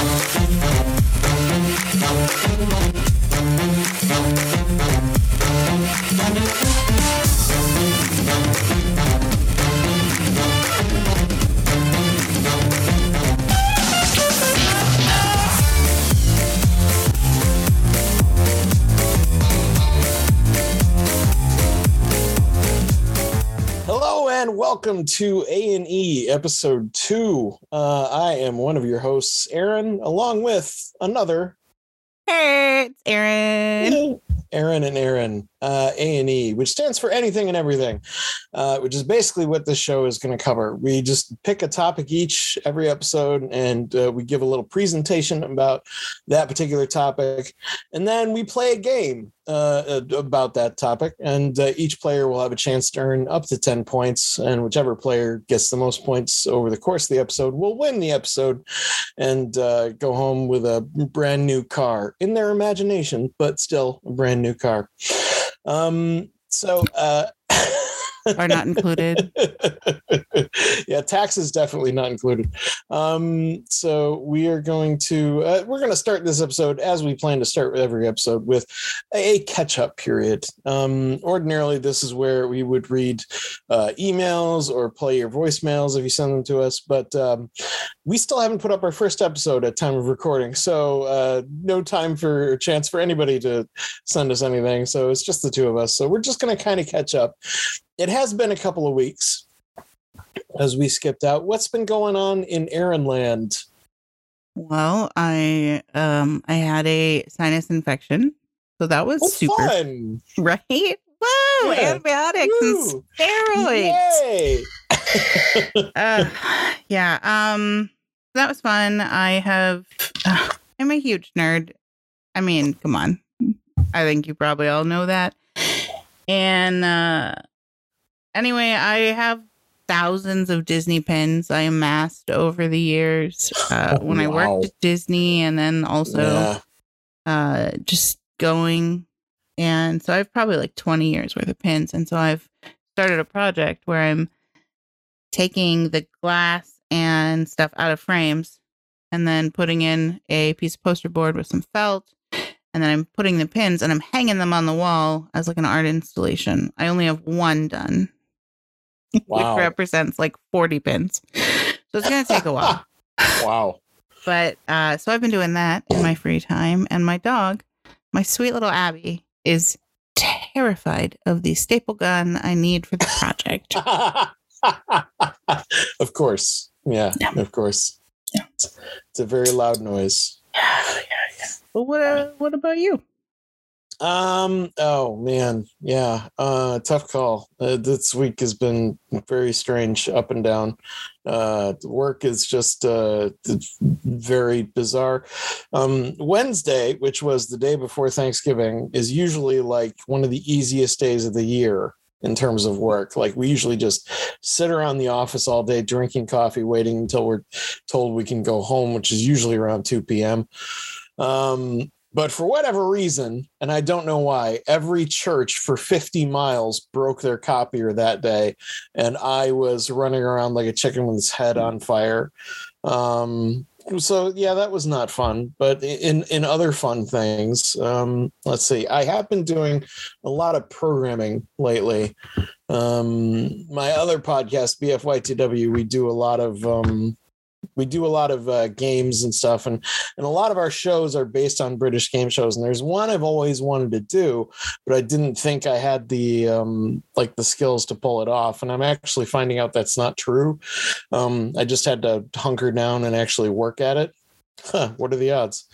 Thank you. Welcome to A and E episode two. Uh, I am one of your hosts, Aaron, along with another Hey, it's Erin. Aaron and Erin, uh, A and E, which stands for anything and everything, uh, which is basically what this show is going to cover. We just pick a topic each every episode, and uh, we give a little presentation about that particular topic, and then we play a game uh, about that topic, and uh, each player will have a chance to earn up to ten points, and whichever player gets the most points over the course of the episode will win the episode, and uh, go home with a brand new car in their imagination, but still a brand new car. Um, so uh Are not included. yeah, taxes is definitely not included. Um, so we are going to uh, we're going to start this episode as we plan to start every episode with a catch up period. Um, ordinarily, this is where we would read uh, emails or play your voicemails if you send them to us, but um, we still haven't put up our first episode at time of recording, so uh, no time for a chance for anybody to send us anything. So it's just the two of us. So we're just going to kind of catch up it has been a couple of weeks as we skipped out. What's been going on in Erin land? Well, I um I had a sinus infection, so that was Oh, super fun! right. Woo! Yeah. Antibiotics Woo. and steroids. Yay! uh, yeah. Um, that was fun. I have. Uh, I'm a huge nerd. I mean, come on. I think you probably all know that. And uh, anyway, I have thousands of Disney pins I amassed over the years uh, Oh, when I worked at Disney, and then also yeah. uh, just going. And so I have probably like 20 years worth of pins. And so I've started a project where I'm taking the glass and stuff out of frames and then putting in a piece of poster board with some felt. And then I'm putting the pins and I'm hanging them on the wall as like an art installation. I only have one done, Wow. which represents like 40 pins. So it's going to take a while. wow. But uh, so I've been doing that in my free time, and my dog, my sweet little Abby, is terrified of the staple gun I need for the project. of course. Yeah, Yeah. of course. Yeah. It's, it's a very loud noise. Yeah, yeah, yeah. Well, what uh, what about you? Um. Oh man. Yeah. Uh. Tough call. Uh, this week has been very strange, up and down. Uh. Work is just uh very bizarre. Um. Wednesday, which was the day before Thanksgiving, is usually like one of the easiest days of the year in terms of work. Like we usually just sit around the office all day drinking coffee, waiting until we're told we can go home, which is usually around two p.m. Um, but for whatever reason, and I don't know why, every church for 50 miles broke their copier that day. And I was running around like a chicken with its head on fire. Um, so yeah, that was not fun. But in in other fun things, um, let's see. I have been doing a lot of programming lately. Um, my other podcast, BFYTW, we do a lot of um, we do a lot of uh, games and stuff, and and a lot of our shows are based on British game shows. And there's one I've always wanted to do, but I didn't think I had the um, like the skills to pull it off. And I'm actually finding out that's not true. Um, I just had to hunker down and actually work at it. Huh, what are the odds?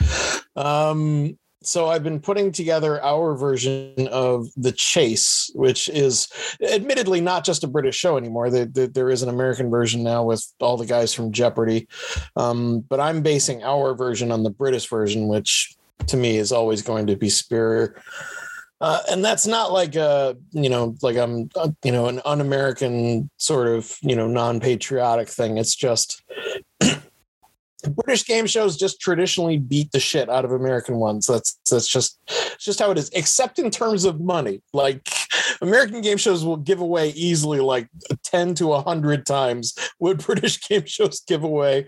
Um, so I've been putting together our version of the Chase, which is admittedly not just a British show anymore. There, is an American version now with all the guys from Jeopardy, um, but I'm basing our version on the British version, which to me is always going to be superior. Uh, and that's not like a you know like I'm uh, you know an un-American sort of you know non-patriotic thing. It's just British game shows just traditionally beat the shit out of American ones. That's that's just it's just how it is. Except in terms of money, like American game shows will give away easily like 10 to 100 times what British game shows give away.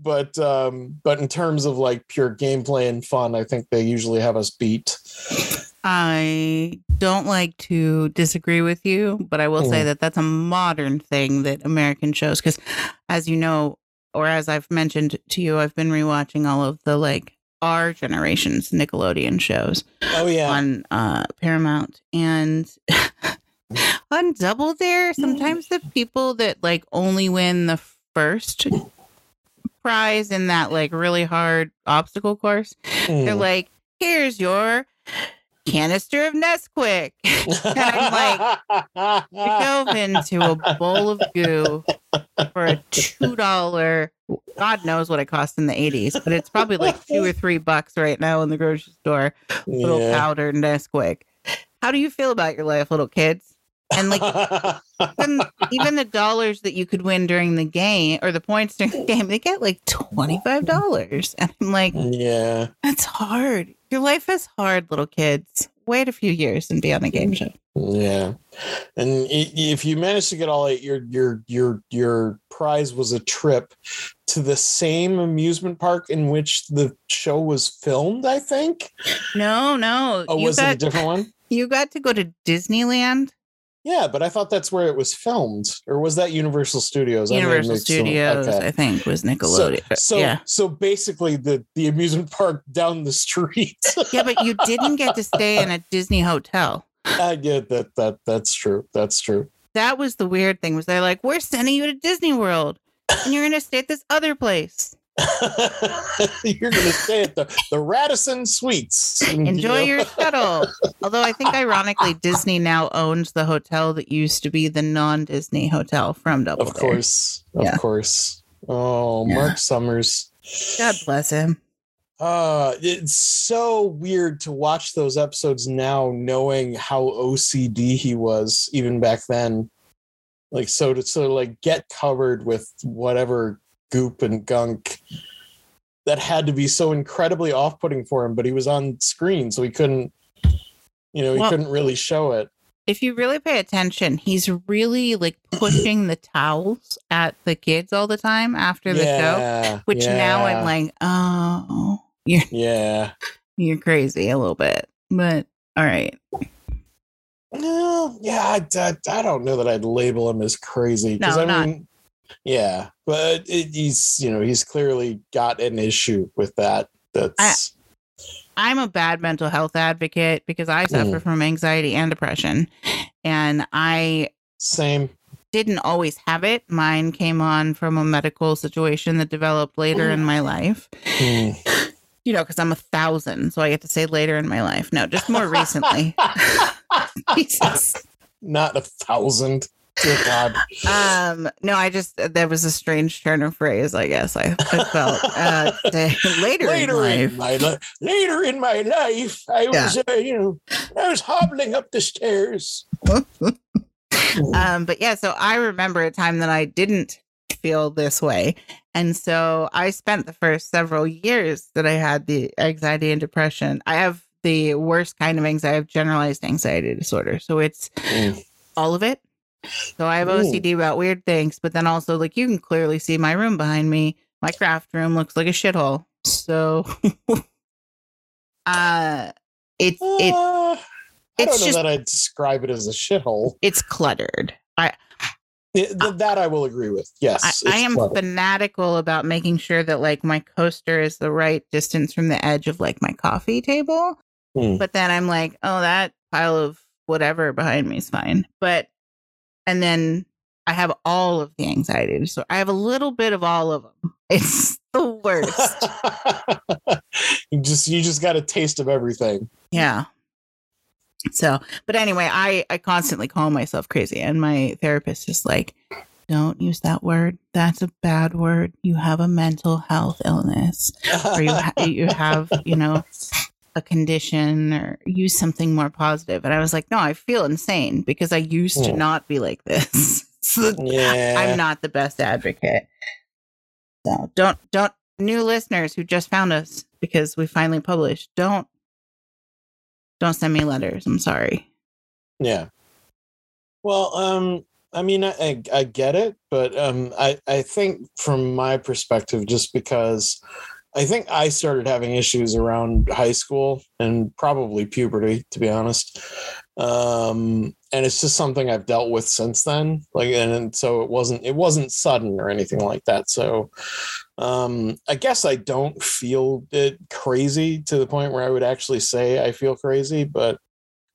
But um but in terms of like pure gameplay and fun, I think they usually have us beat. I don't like to disagree with you, but I will say Mhm. that that's a modern thing that American shows because as you know or as I've mentioned to you, I've been rewatching all of the like our generation's Nickelodeon shows. Oh yeah. on uh Paramount and on Double Dare, sometimes the people that like only win the first prize in that like really hard obstacle course, they're Mm. like, here's your canister of Nesquik. I'm You dove into a bowl of goo for a two dollar. God knows what it cost in the eighties, but it's probably like two or three bucks right now in the grocery store little Yeah. powdered Nesquik. How do you feel about your life, little kids? And like even, even the dollars that you could win during the game or the points during the game, they get like twenty five dollars, and I'm like, yeah. that's hard. Your life is hard, little kids. Wait a few years and be on a game show. Yeah, and if you manage to get all eight, your your your your prize was a trip to the same amusement park in which the show was filmed. I think. No, no, Oh, you was it a got different one? you got to go to Disneyland, Yeah, but I thought that's where it was filmed, or was that Universal Studios? I Universal them. Studios. Okay. I think was So, Nickelodeon. so, yeah, so basically, the the amusement park down the street. yeah, but you didn't get to stay in a Disney hotel. I get that. That that's true. That's true. that was the weird thing was they're like we're sending you to disney world and you're gonna stay at this other place You're gonna stay at the the Radisson Suites. and, you enjoy know. your shuttle although i think ironically disney now owns the hotel that used to be the non-disney hotel from double Of Dare. course, of Yeah. course. Oh, Yeah. Mark Summers. god bless him Uh, it's so weird to watch those episodes now, knowing how OCD he was even back then. Like, so to so like get covered with whatever goop and gunk that had to be so incredibly off-putting for him, but he was on screen, so he couldn't, you know, he Well- couldn't really show it. if you really pay attention he's really like pushing the towels at the kids all the time after the show yeah, which now i'm like oh you're yeah. you're crazy a little bit but all right No, yeah, I, I, I don't know that I'd label him as crazy No, I not- mean, yeah, but it, he's you know he's clearly got an issue with that. That's I'm a bad mental health advocate because I suffer Mm. from anxiety and depression. And I same. didn't always have it. Mine came on from a medical situation that developed later in my life. Hmm. You know, because I'm a thousand. So I get to say later in my life. No, just more recently. Jesus. Not a thousand. Dear God. Um, no, I just, there was a strange turn of phrase, I guess I, I felt. Uh, later, later in in life. my life, later in my life, I was uh, you know I was hobbling up the stairs. Um, but yeah, so I remember a time that I didn't feel this way. And so I spent the first several years that I had the anxiety and depression. I have the worst kind of anxiety, I have generalized anxiety disorder. So it's Mm. all of it. So I have Ooh. OCD about weird things, but then also like you can clearly see my room behind me. My craft room looks like a shithole. So uh it's it Uh, I it's don't know just- that I'd describe it as a shithole. it's cluttered. I It- th- that I will agree with. Yes, I, I am clever. fanatical about making sure that like my coaster is the right distance from the edge of like my coffee table. Hmm. But then I'm like, oh, that pile of whatever behind me is fine. But and then I have all of the anxiety. So I have a little bit of all of them. It's the worst. you just you just got a taste of everything. yeah. So, but anyway, I I constantly call myself crazy, and my therapist is like, "Don't use that word. That's a bad word. You have a mental health illness." or you ha- you have you know a condition or use something more positive." and i was like no i feel insane because i used to Hmm. not be like this so yeah. i'm not the best advocate so don't don't new listeners who just found us because we finally published don't don't send me letters i'm sorry Yeah. Well, um, I mean, I, I, get it, but um, I, I think from my perspective, just because I think I started having issues around high school and probably puberty, to be honest. Um, and it's just something I've dealt with since then. Like, and, and so it wasn't it wasn't sudden or anything like that. So, um, I guess I don't feel it crazy to the point where I would actually say I feel crazy, but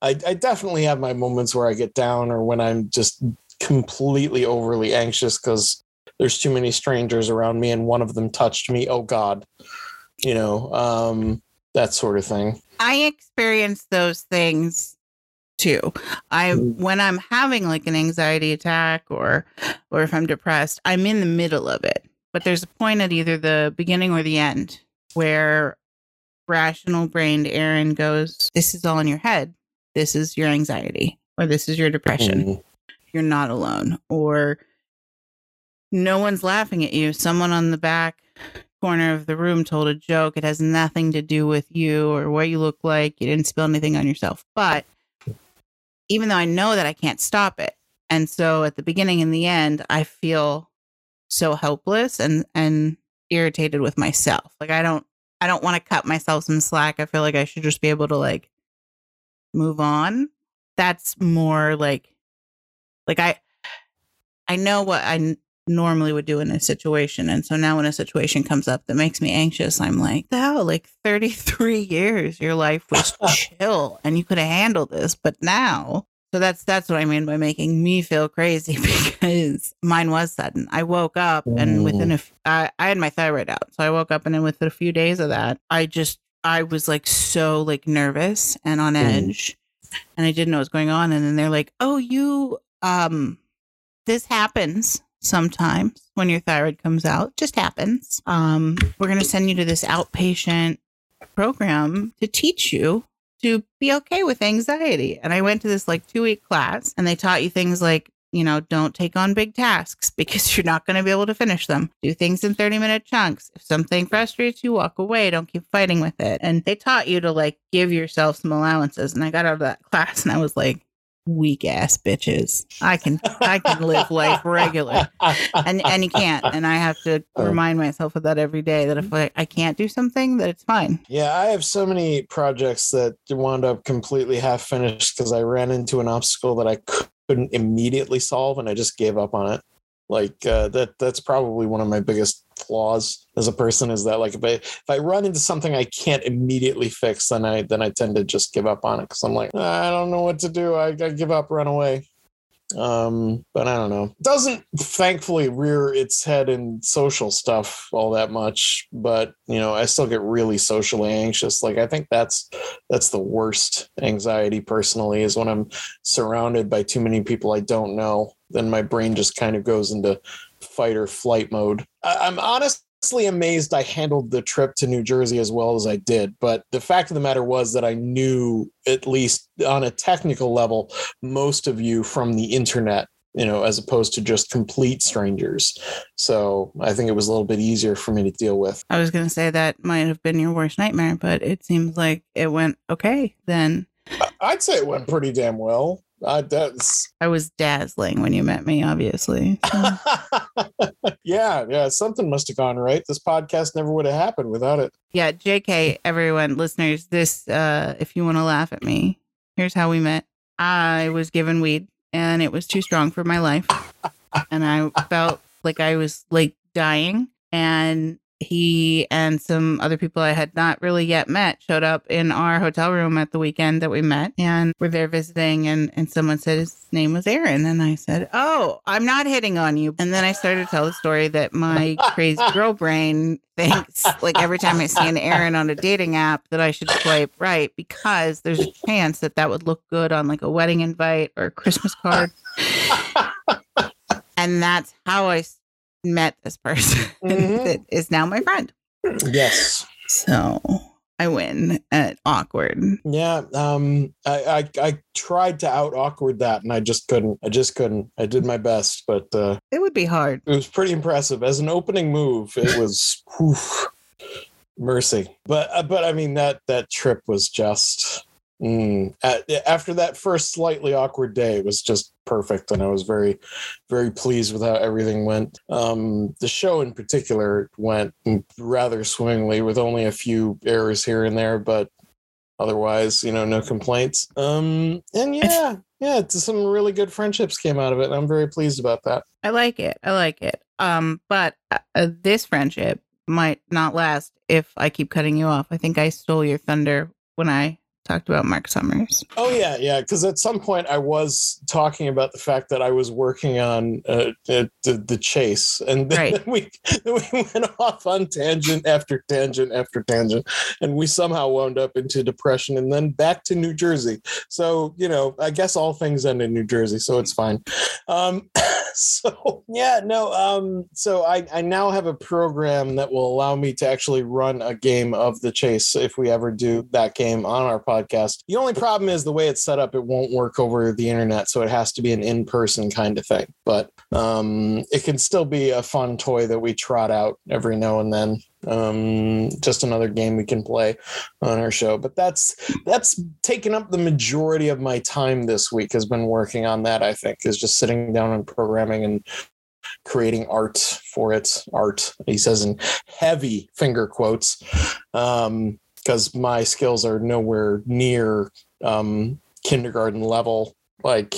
I, I definitely have my moments where I get down or when I'm just completely overly anxious because there's too many strangers around me and one of them touched me. Oh God, you know, um, that sort of thing. I experience those things too. I Mm. when I'm having like an anxiety attack or or if I'm depressed, I'm in the middle of it. But there's a point at either the beginning or the end where rational brained Erin goes, This is all in your head. This is your anxiety, or this is your depression. Mm. You're not alone. Or no one's laughing at you. Someone on the back corner of the room told a joke. It has nothing to do with you or what you look like. You didn't spill anything on yourself. But even though I know that I can't stop it. And so at the beginning and the end, I feel so helpless and and irritated with myself. Like I don't I don't want to cut myself some slack. I feel like I should just be able to like move on. That's more like like I I know what I n- normally would do in a situation. And so now when a situation comes up that makes me anxious, I'm like, the hell, like 33 years, your life was chill and you could have handled this. But now, so that's that's what I mean by making me feel crazy because mine was sudden. I woke up and within a, f- I, I had my thyroid out. So I woke up and then within a few days of that, I just, I was like so like nervous and on Mm. edge and I didn't know what was going on. And then they're like, oh, you, um, this happens sometimes when your thyroid comes out just happens um we're going to send you to this outpatient program to teach you to be okay with anxiety. And i went to this like 2 week class and they taught you things like you know don't take on big tasks because you're not going to be able to finish them. Do things in 30 minute chunks. If something frustrates you walk away. Don't keep fighting with it. And they taught you to like give yourself some allowances. And i got out of that class and i was like weak ass bitches. I can I can live life regular. And and you can't. And I have to Oh. remind myself of that every day that if I, I can't do something, that it's fine. Yeah, I have so many projects that wound up completely half finished because I ran into an obstacle that I couldn't immediately solve and I just gave up on it. Like uh, that that's probably one of my biggest flaws as a person is that like if I if I run into something I can't immediately fix, then I then I tend to just give up on it because I'm like I don't know what to do. I, I give up, run away. Um, but I don't know. Doesn't thankfully rear its head in social stuff all that much, but you know, I still get really socially anxious. Like I think that's that's the worst anxiety personally is when I'm surrounded by too many people I don't know. Then my brain just kind of goes into fight or flight mode. I, I'm honestly amazed I handled the trip to New Jersey as well as I did. But the fact of the matter was that I knew, at least on a technical level, most of you from the internet, you know, as opposed to just complete strangers. So I think it was a little bit easier for me to deal with. I was gonna say that might have been your worst nightmare, but it seems like it went okay then. I'd say it went pretty damn well. Uh, that's I was dazzling when you met me, obviously. So, yeah, yeah. Something must have gone right. This podcast never would have happened without it. yeah, JK, everyone, listeners, this uh if you want to laugh at me, here's how we met. I was given weed and it was too strong for my life. And I felt like I was like dying. And he and some other people I had not really yet met showed up in our hotel room at the weekend that we met and were there visiting and, and someone said his name was Aaron and I said, Oh, I'm not hitting on you. And then I started to tell the story that my crazy girl brain thinks like every time I see an Aaron on a dating app that I should swipe right because there's a chance that that would look good on like a wedding invite or a Christmas card. and that's how I met this person Mhm. that is now my friend. Yes. So I win at awkward. Yeah. Um. I, I I tried to out awkward that, and I just couldn't. I just couldn't. I did my best, but uh, It would be hard. it was pretty impressive as an opening move. It was whew, mercy. But uh, but I mean that that trip was just Mm. After that first slightly awkward day, it was just perfect, and I was very, very pleased with how everything went. Um, the show in particular went rather swimmingly, with only a few errors here and there, but otherwise, you know, no complaints. Um, and yeah, yeah, some really good friendships came out of it. And I'm very pleased about that. I like it. I like it. Um, but uh, uh, this friendship might not last if I keep cutting you off. I think I stole your thunder when I talked about Mark Summers. Oh yeah, yeah. Because at some point I was talking about the fact that I was working on uh, the, the chase, and then right. we then we went off on tangent after tangent after tangent, and we somehow wound up into depression, and then back to New Jersey. So you know, I guess all things end in New Jersey, so it's fine. Um, so yeah, no. Um, so I I now have a program that will allow me to actually run a game of the chase if we ever do that game on our podcast podcast. The only problem is the way it's set up, it won't work over the internet. So it has to be an in person kind of thing. But um, it can still be a fun toy that we trot out every now and then. Um, just another game we can play on our show. But that's that's taken up the majority of my time this week. Has been working on that. I think is just sitting down and programming and creating art for it. Art, he says in heavy finger quotes. Um, because my skills are nowhere near um, kindergarten level. Like,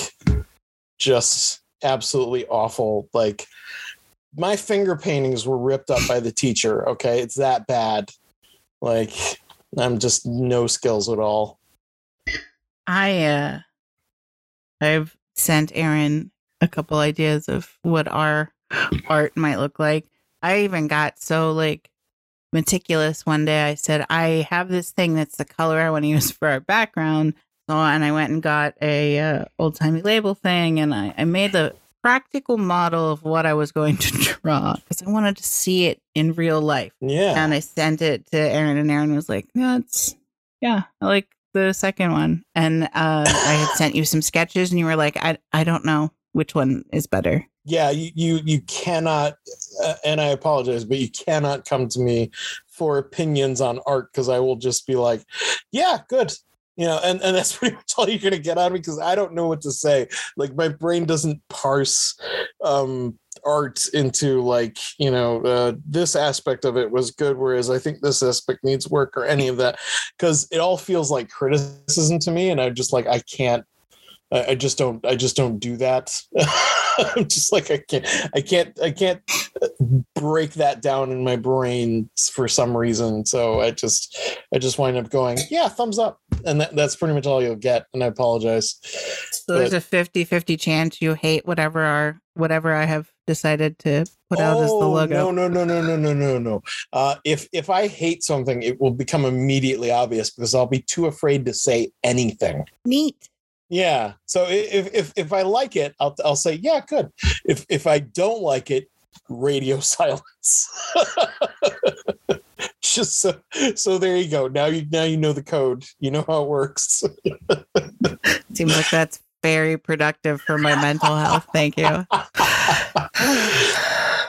just absolutely awful. Like, my finger paintings were ripped up by the teacher. Okay, it's that bad. Like, I'm just no skills at all. I uh, I've sent Aaron a couple ideas of what our art might look like. I even got so like meticulous one day. I said, I have this thing that's the color I want to use for our background. So, and I went and got a uh, old timey label thing, and I, I made the practical model of what I was going to draw because I wanted to see it in real life. Yeah. And I sent it to Aaron, and Aaron was like, "Yeah, it's yeah, I like the second one." And uh, I had sent you some sketches, and you were like, "I I don't know which one is better." Yeah, you you, you cannot, uh, and I apologize, but you cannot come to me for opinions on art because I will just be like, yeah, good. You know, and, and that's pretty much all you're gonna get out of me because I don't know what to say. Like my brain doesn't parse um art into like you know uh, this aspect of it was good whereas i think this aspect needs work or any of that because it all feels like criticism to me and i'm just like i can't I, I just don't I just don't do that. I'm just like I can't I can't I can't break that down in my brain for some reason. So I just I just wind up going, yeah, thumbs up. And that, that's pretty much all you'll get. And I apologize. So but, there's a 50-50 chance you hate whatever our whatever I have decided to put oh, out as the oh, logo. No, no, no, no, no, no, no, no. Uh, if if I hate something, it will become immediately obvious because I'll be too afraid to say anything. Neat. Yeah. So if if if I like it, I'll I'll say yeah, good. If if I don't like it, radio silence. Just so so there you go. Now you now you know the code. You know how it works. Seems like that's very productive for my mental health. Thank you.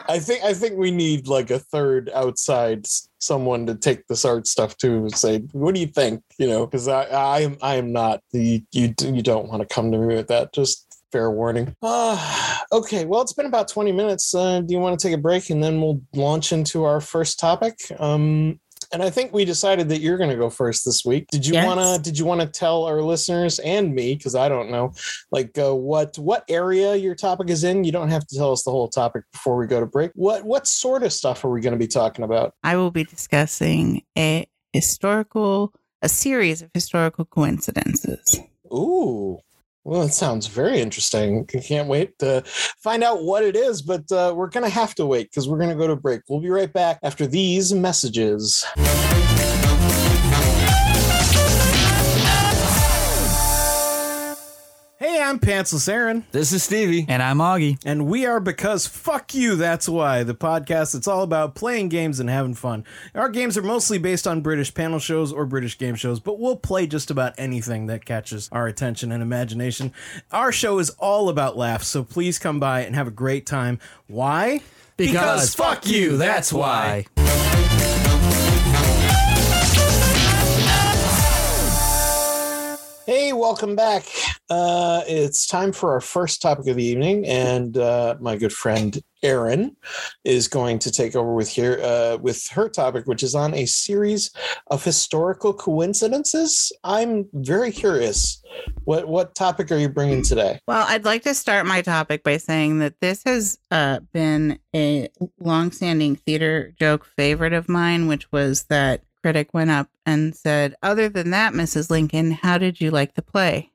I think I think we need like a third outside someone to take this art stuff to and say, "What do you think?" You know, because I I am I am not the you you don't want to come to me with that. Just fair warning. Uh, okay, well, it's been about 20 minutes. Uh, do you want to take a break and then we'll launch into our first topic? Um, and I think we decided that you're going to go first this week. Did you yes. want to? Did you want to tell our listeners and me, because I don't know, like uh, what what area your topic is in? You don't have to tell us the whole topic before we go to break. What what sort of stuff are we going to be talking about? I will be discussing a historical, a series of historical coincidences. Ooh, well, it sounds very interesting. I can't wait to find out what it is, but uh, we're going to have to wait because we're going to go to break. We'll be right back after these messages. Hey, I'm Pantsless Aaron. This is Stevie. And I'm Augie. And we are because fuck you, that's why. The podcast that's all about playing games and having fun. Our games are mostly based on British panel shows or British game shows, but we'll play just about anything that catches our attention and imagination. Our show is all about laughs, so please come by and have a great time. Why? Because, because fuck you, that's why. Hey, welcome back. Uh, it's time for our first topic of the evening, and uh, my good friend Erin is going to take over with here uh, with her topic, which is on a series of historical coincidences. I'm very curious. What what topic are you bringing today? Well, I'd like to start my topic by saying that this has uh, been a longstanding theater joke favorite of mine, which was that critic went up and said, Other than that, Mrs. Lincoln, how did you like the play?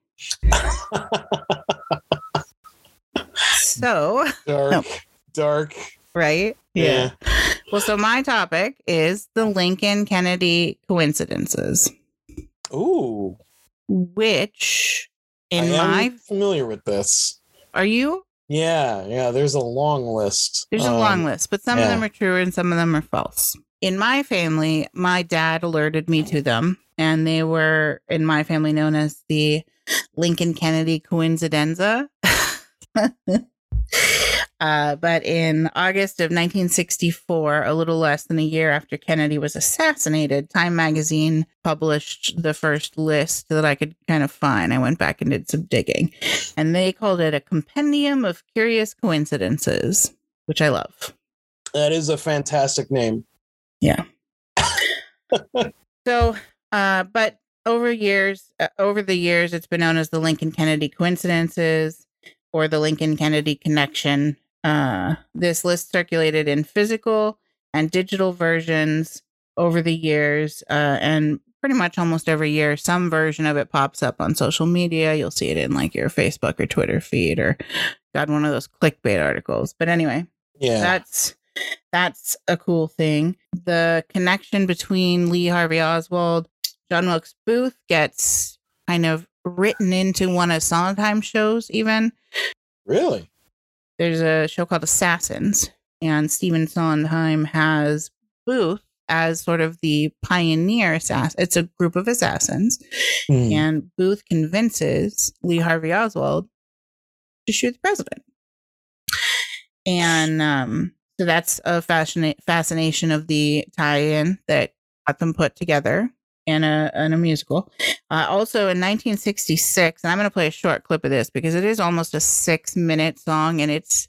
so, dark, No. dark. right? Yeah. Well, so my topic is the Lincoln Kennedy coincidences, Ooh, which in I am my familiar with this. are you? Yeah, yeah. There's a long list. There's a Um, long list, but some of them are true and some of them are false. In my family, my dad alerted me to them, and they were in my family known as the Lincoln Kennedy coincidenza. uh, but in August of 1964, a little less than a year after Kennedy was assassinated, Time magazine published the first list that I could kind of find. I went back and did some digging, and they called it a compendium of curious coincidences, which I love. That is a fantastic name. So, uh, but over years, uh, over the years, it's been known as the Lincoln Kennedy coincidences or the Lincoln Kennedy connection. Uh, this list circulated in physical and digital versions over the years, uh, and pretty much almost every year, some version of it pops up on social media. You'll see it in like your Facebook or Twitter feed, or got one of those clickbait articles. But anyway, Yeah. that's that's a cool thing. The connection between Lee Harvey Oswald, John Wilkes Booth gets kind of written into one of Sondheim shows. Even really? there's a show called Assassins, and Stephen Sondheim has Booth as sort of the pioneer assassin. It's a group of assassins, Hmm. and Booth convinces Lee Harvey Oswald to shoot the president. And um, so that's a fascina- fascination of the tie-in that got them put together in a in a musical. Uh, also in 1966, and I'm going to play a short clip of this because it is almost a six minute song and it's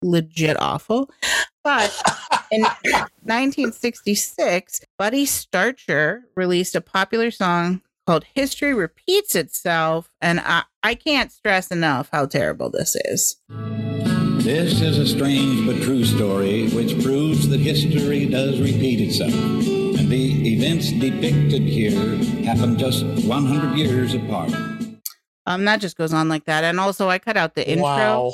legit awful. But in 1966, Buddy Starcher released a popular song called History Repeats Itself. And I, I can't stress enough how terrible this is. This is a strange but true story which proves that history does repeat itself. And the events depicted here happened just 100 years apart. Um, that just goes on like that. And also, I cut out the intro. Wow.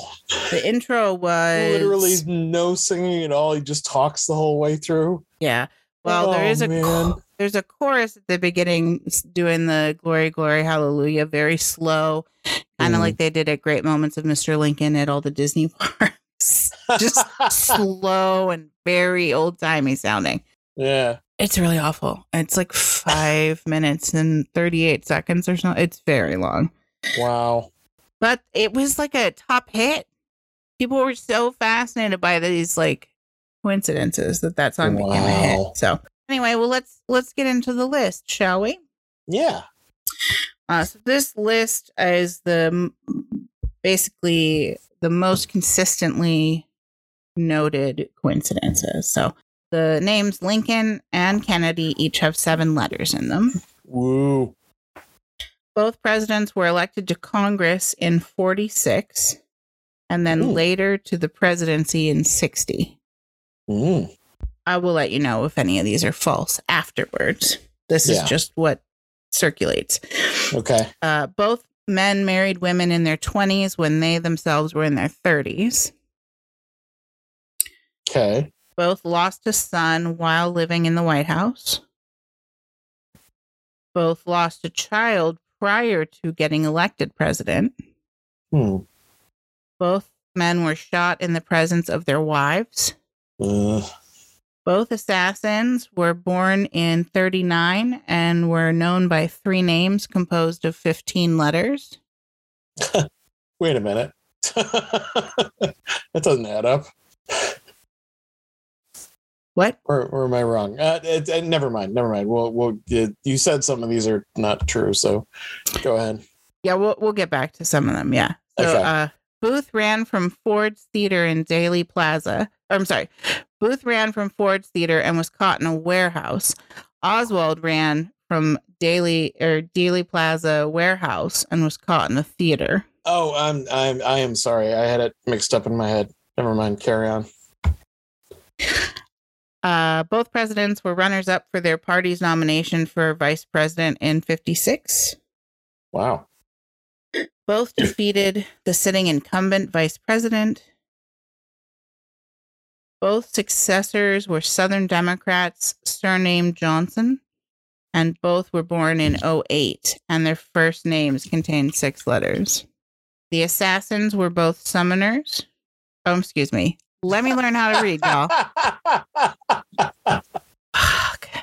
The intro was Literally no singing at all. He just talks the whole way through. yeah. Well, there Oh, is a man. There's a chorus at the beginning doing the glory, glory, hallelujah, very slow, kind of Mm. like they did at Great Moments of Mr. Lincoln at all the Disney parks. Just slow and very old timey sounding. yeah. It's really awful. It's like five minutes and 38 seconds or so. It's very long. Wow. But it was like a top hit. People were so fascinated by these like coincidences that that song became a hit. So anyway, well let's let's get into the list, shall we? Yeah. Uh, so this list is the basically the most consistently noted coincidences. So the names Lincoln and Kennedy each have seven letters in them. Woo. Both presidents were elected to Congress in 46 and then Ooh. later to the presidency in 60. Mm. I will let you know if any of these are false afterwards. This Yeah. is just what circulates. Okay. Uh, both men married women in their 20s when they themselves were in their 30s. Okay. Both lost a son while living in the White House. Both lost a child prior to getting elected president. Hmm. Both men were shot in the presence of their wives. Uh, Both assassins were born in 39 and were known by three names composed of 15 letters. wait a minute. that doesn't add up. What? Or, or am I wrong? Uh, it, it- never mind. Never mind. Well, well, you, you said some of these are not true. So go ahead. Yeah, we'll we'll get back to some of them. Yeah. So Okay. uh Booth ran from Ford's Theater in Dealey Plaza. I'm sorry. Booth ran from Ford's Theater and was caught in a warehouse. Oswald ran from Daly or Dealey Plaza warehouse and was caught in the theater. Oh, I'm I'm I am sorry. I had it mixed up in my head. Never mind. Carry on. Uh, both presidents were runners up for their party's nomination for vice president in 56. Wow. Both defeated the sitting incumbent vice president. Both successors were Southern Democrats surnamed Johnson, and both were born in 08, and their first names contained six letters. The assassins were both summoners. Oh, excuse me. Let me learn how to read, y'all.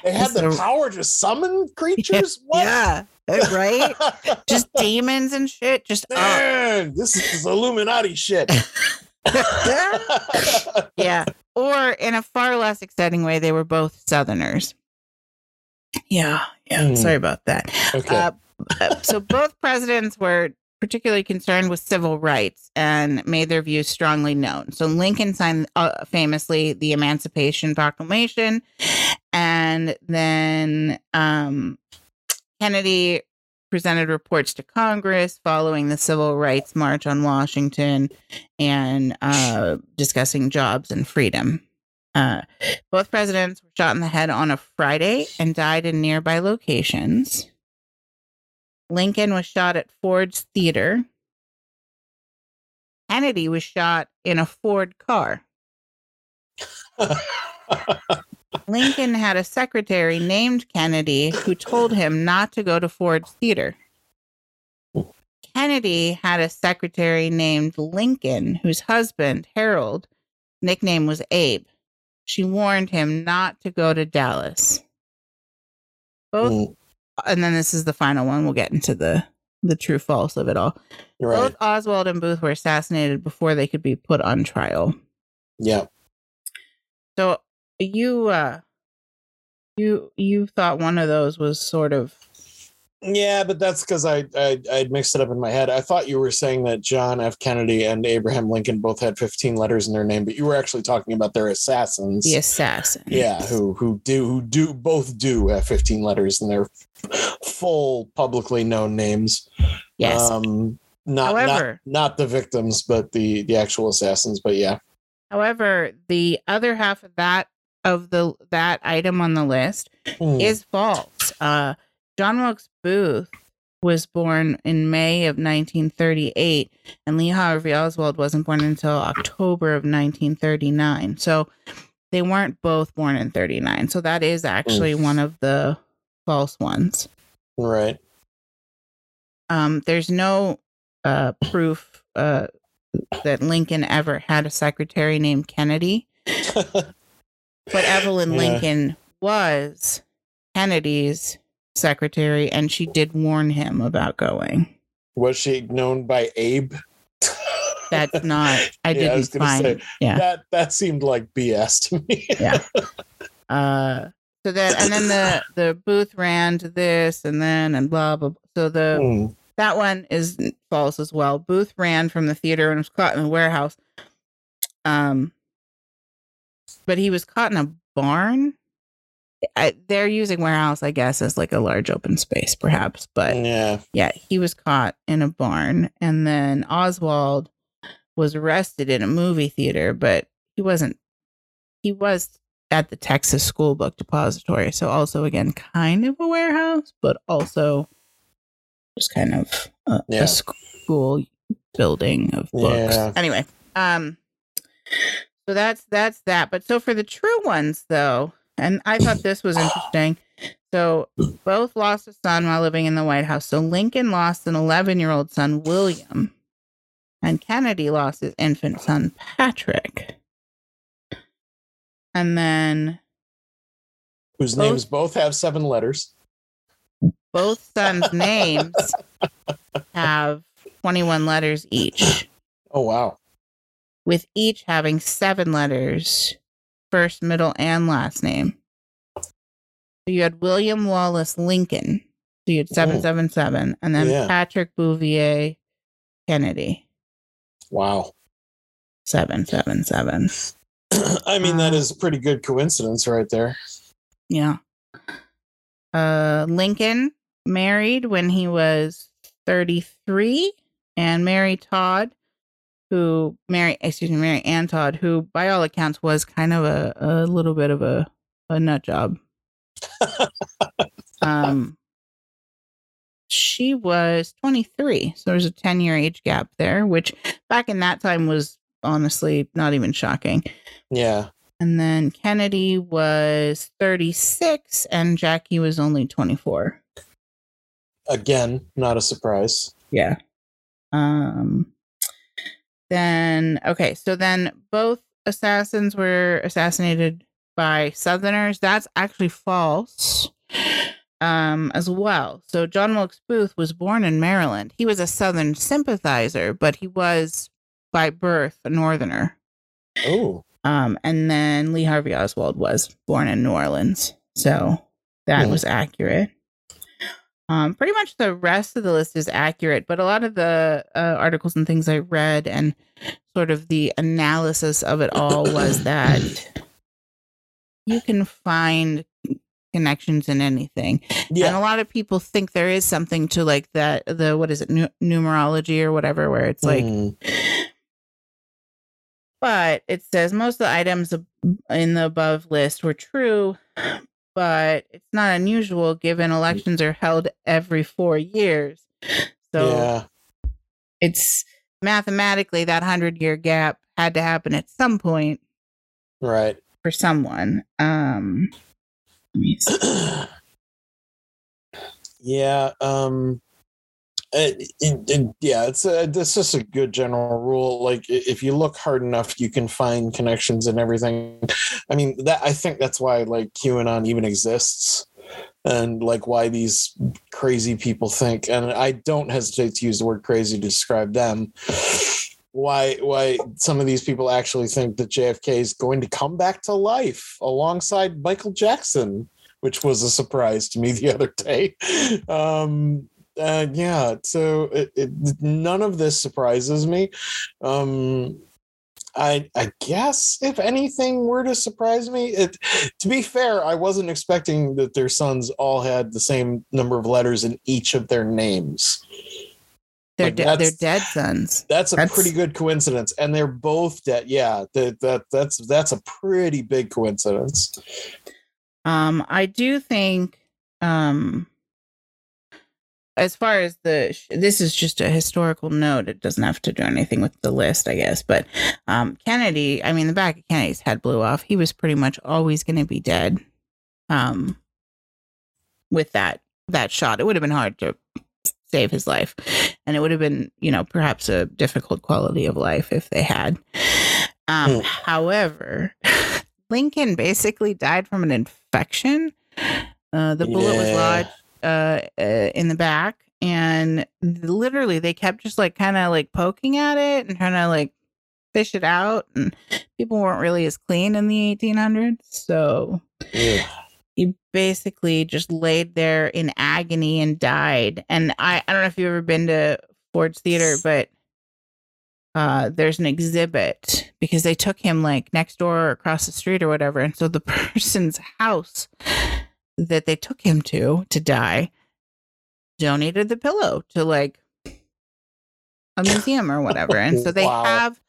They had the power to summon creatures. What? Yeah, right? Just demons and shit. Just uh, Man, this is Illuminati shit. yeah. Or in a far less exciting way, they were both Southerners. Yeah, yeah. Hmm. Sorry about that. okay. Uh, uh, so both presidents were particularly concerned with civil rights and made their views strongly known. So Lincoln signed uh, famously the Emancipation Proclamation, and then um, Kennedy presented reports to Congress following the Civil Rights March on Washington and uh, discussing jobs and freedom. Uh, both presidents were shot in the head on a Friday and died in nearby locations. Lincoln was shot at Ford's Theater. Kennedy was shot in a Ford car. Lincoln had a secretary named Kennedy who told him not to go to Ford's Theater. Kennedy had a secretary named Lincoln whose husband, Harold, nickname was Abe. She warned him not to go to Dallas. Both Mm, and then this is the final one. We'll get into the the true false of it all. right. Both Oswald and Booth were assassinated before they could be put on trial. Yeah. So you uh you you thought one of those was sort of Yeah, but that's because I, I I mixed it up in my head. I thought you were saying that John F. Kennedy and Abraham Lincoln both had 15 letters in their name, but you were actually talking about their assassins. the assassin. Yeah, who who do who do both do have 15 letters in their full publicly known names. Yes. Um not, However- not not the victims, but the the actual assassins. But yeah. However, the other half of that of the that item on the list Hmm. is false. Uh, John Wilkes Booth was born in May of 1938, and Lee Harvey Oswald wasn't born until October of 1939. So they weren't both born in 39. So that is actually one of the false ones. right. Um, there's no uh, proof uh, that Lincoln ever had a secretary named Kennedy. But Evelyn Yeah. Lincoln was Kennedy's secretary, and she did warn him about going. Was she known by Abe? That's not. I Yeah, I was didn't gonna find. say, yeah. That that seemed like BS to me. Yeah. Uh. So that and then the the booth ran to this, and then and blah blah. blah. So the Hmm. that one is false as well. Booth ran from the theater and was caught in the warehouse. Um. But he was caught in a barn. I, they're using warehouse, I guess, as like a large open space, perhaps. But yeah. yeah, he was caught in a barn. And then Oswald was arrested in a movie theater, but he wasn't, he was at the Texas School Book Depository. So, also, again, kind of a warehouse, but also just kind of a, Yeah. a school building of books. Yeah. Anyway, um, so that's that's that. But so for the true ones, though, and I thought this was interesting. So both lost a son while living in the White House. So Lincoln lost an 11 year old son, William, and Kennedy lost his infant son, Patrick. And then Whose Both- names both have seven letters. both sons' names have 21 letters each, Oh wow. With each having seven letters first, middle, and last name. So you had William Wallace Lincoln. So you had 777. And then Yeah. Patrick Bouvier Kennedy. Wow. 777. I mean, that Uh, a pretty good coincidence right there. Yeah. Uh, Lincoln married when he was 33 and Mary Todd, who Mary, excuse me, Mary Ann Todd, who by all accounts was kind of a, a little bit of a, a nut job. um, she was 23. So there's a 10 year age gap there, which back in that time was honestly not even shocking. Yeah. And then Kennedy was 36 and Jackie was only 24. Again, not a surprise. Yeah. Um then okay, so then both assassins were assassinated by southerners. That's actually false. Um as well. So John Wilkes Booth was born in Maryland. He was a southern sympathizer, but he was by birth a northerner. Oh, Um, and then Lee Harvey Oswald was born in New Orleans. So that Hmm. was accurate. Um, pretty much the rest of the list is accurate, but a lot of the uh, articles and things I read and sort of the analysis of it all was that you can find connections in anything. And a lot of people think there is something to like that, the, what is it, nu- numerology or whatever, where it's like, Mm, but it says most of the items in the above list were true, but it's not unusual given elections are held every four years. So yeah. it's mathematically that 100 year gap had to happen at some point Right. for someone. Um, let me see. yeah. Um. It, it- yeah, it's a, it's just a good general rule. Like if you look hard enough, you can find connections and everything. I mean, that I think that's why like QAnon even exists, and like why these crazy people think. And I don't hesitate to use the word crazy to describe them. Why why some of these people actually think that JFK is going to come back to life alongside Michael Jackson, which was a surprise to me the other day. Um, uh, yeah, so it, it, none of this surprises me. Um, I I guess if anything were to surprise me, it to be fair, I wasn't expecting that their sons all had the same number of letters in each of their names. They're, Like, de- they're dead sons. That's a That's- pretty good coincidence, and they're both dead. Yeah, that that that's that's a pretty big coincidence. Um, I do think, um, as far as the, this is just a historical note. It doesn't have to do anything with the list, I guess. But um, Kennedy, I mean, the back of Kennedy's head blew off. He was pretty much always going to be dead. Um, with that that shot, it would have been hard to save his life, and it would have been, you know, perhaps a difficult quality of life if they had. Um, Hmm. However, Lincoln basically died from an infection. Uh, the bullet was lodged uh, uh, in the back, and literally they kept just like kind of like poking at it and trying to like fish it out. And people weren't really as clean in the 1800s, so he basically just laid there in agony and died. And I, I don't know if you've ever been to Ford's Theater, but uh, there's an exhibit because they took him like next door or across the street or whatever. And so the person's house that they took him to to die donated the pillow to like a museum or whatever. And so they Wow. have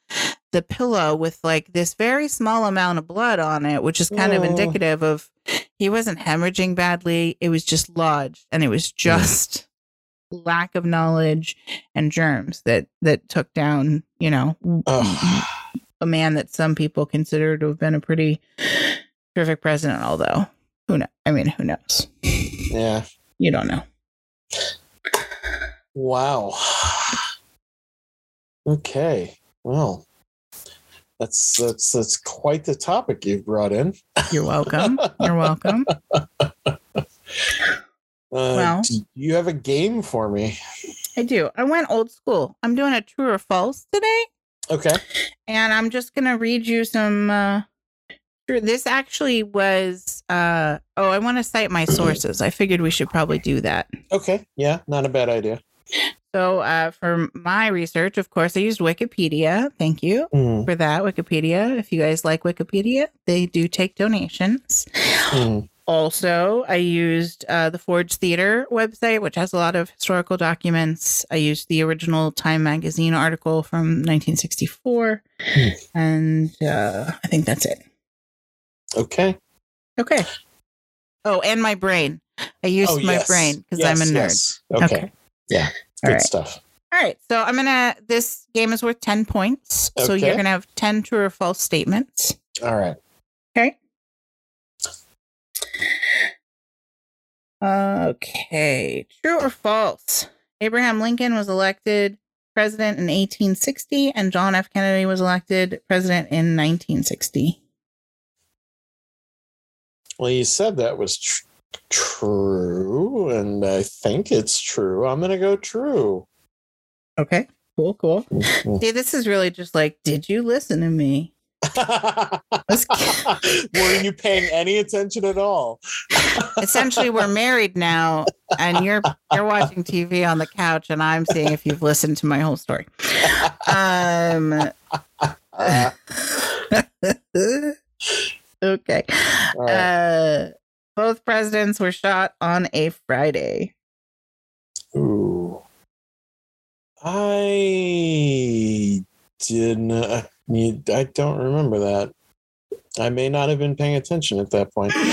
the pillow with like this very small amount of blood on it, which is kind of Oh. indicative of he wasn't hemorrhaging badly. It was just lodged and it was mm. just lack of knowledge and germs that that took down, you know, Ugh. a man that some people consider to have been a pretty terrific president, although who knows? I mean, who knows? Yeah. You don't know. Wow. Okay. Well, that's that's that's quite the topic you've brought in. You're welcome. You're welcome. Uh, Well. do you have a game for me? I do. I went old school. I'm doing a true or false today, Okay. and I'm just gonna read you some uh, This actually was. Uh, oh, I want to cite my sources. I figured we should probably do that. Okay. Yeah, not a bad idea. So, uh, for my research, of course, I used Wikipedia. Thank you Mm, for that, Wikipedia. If you guys like Wikipedia, they do take donations. mm. Also, I used uh, the Ford's Theater website, which has a lot of historical documents. I used the original Time magazine article from 1964. Hmm. And uh, I think that's it. Okay. Okay. Oh, and my brain. I used Oh, my yes. brain because Yes, I'm a nerd. yes. Okay. Yeah. Good right. stuff. All right. So I'm gonna. This game is worth ten points. Okay. So you're gonna have ten true or false statements. All right. Okay. Okay. True or false? Abraham Lincoln was elected president in 1860, and John F. Kennedy was elected president in 1960. Well, you said that was tr- true, and I think it's true. I'm going to go true. Okay. Cool. Cool. Mhm. See, this is really just like, did you listen to me? Were you paying any attention at all? essentially we're married now and you're you're watching tv on the couch and i'm seeing if you've listened to my whole story um Uh, okay right. uh both presidents were shot on a friday Ooh. I didn't. I don't remember that. I may not have been paying attention at that point.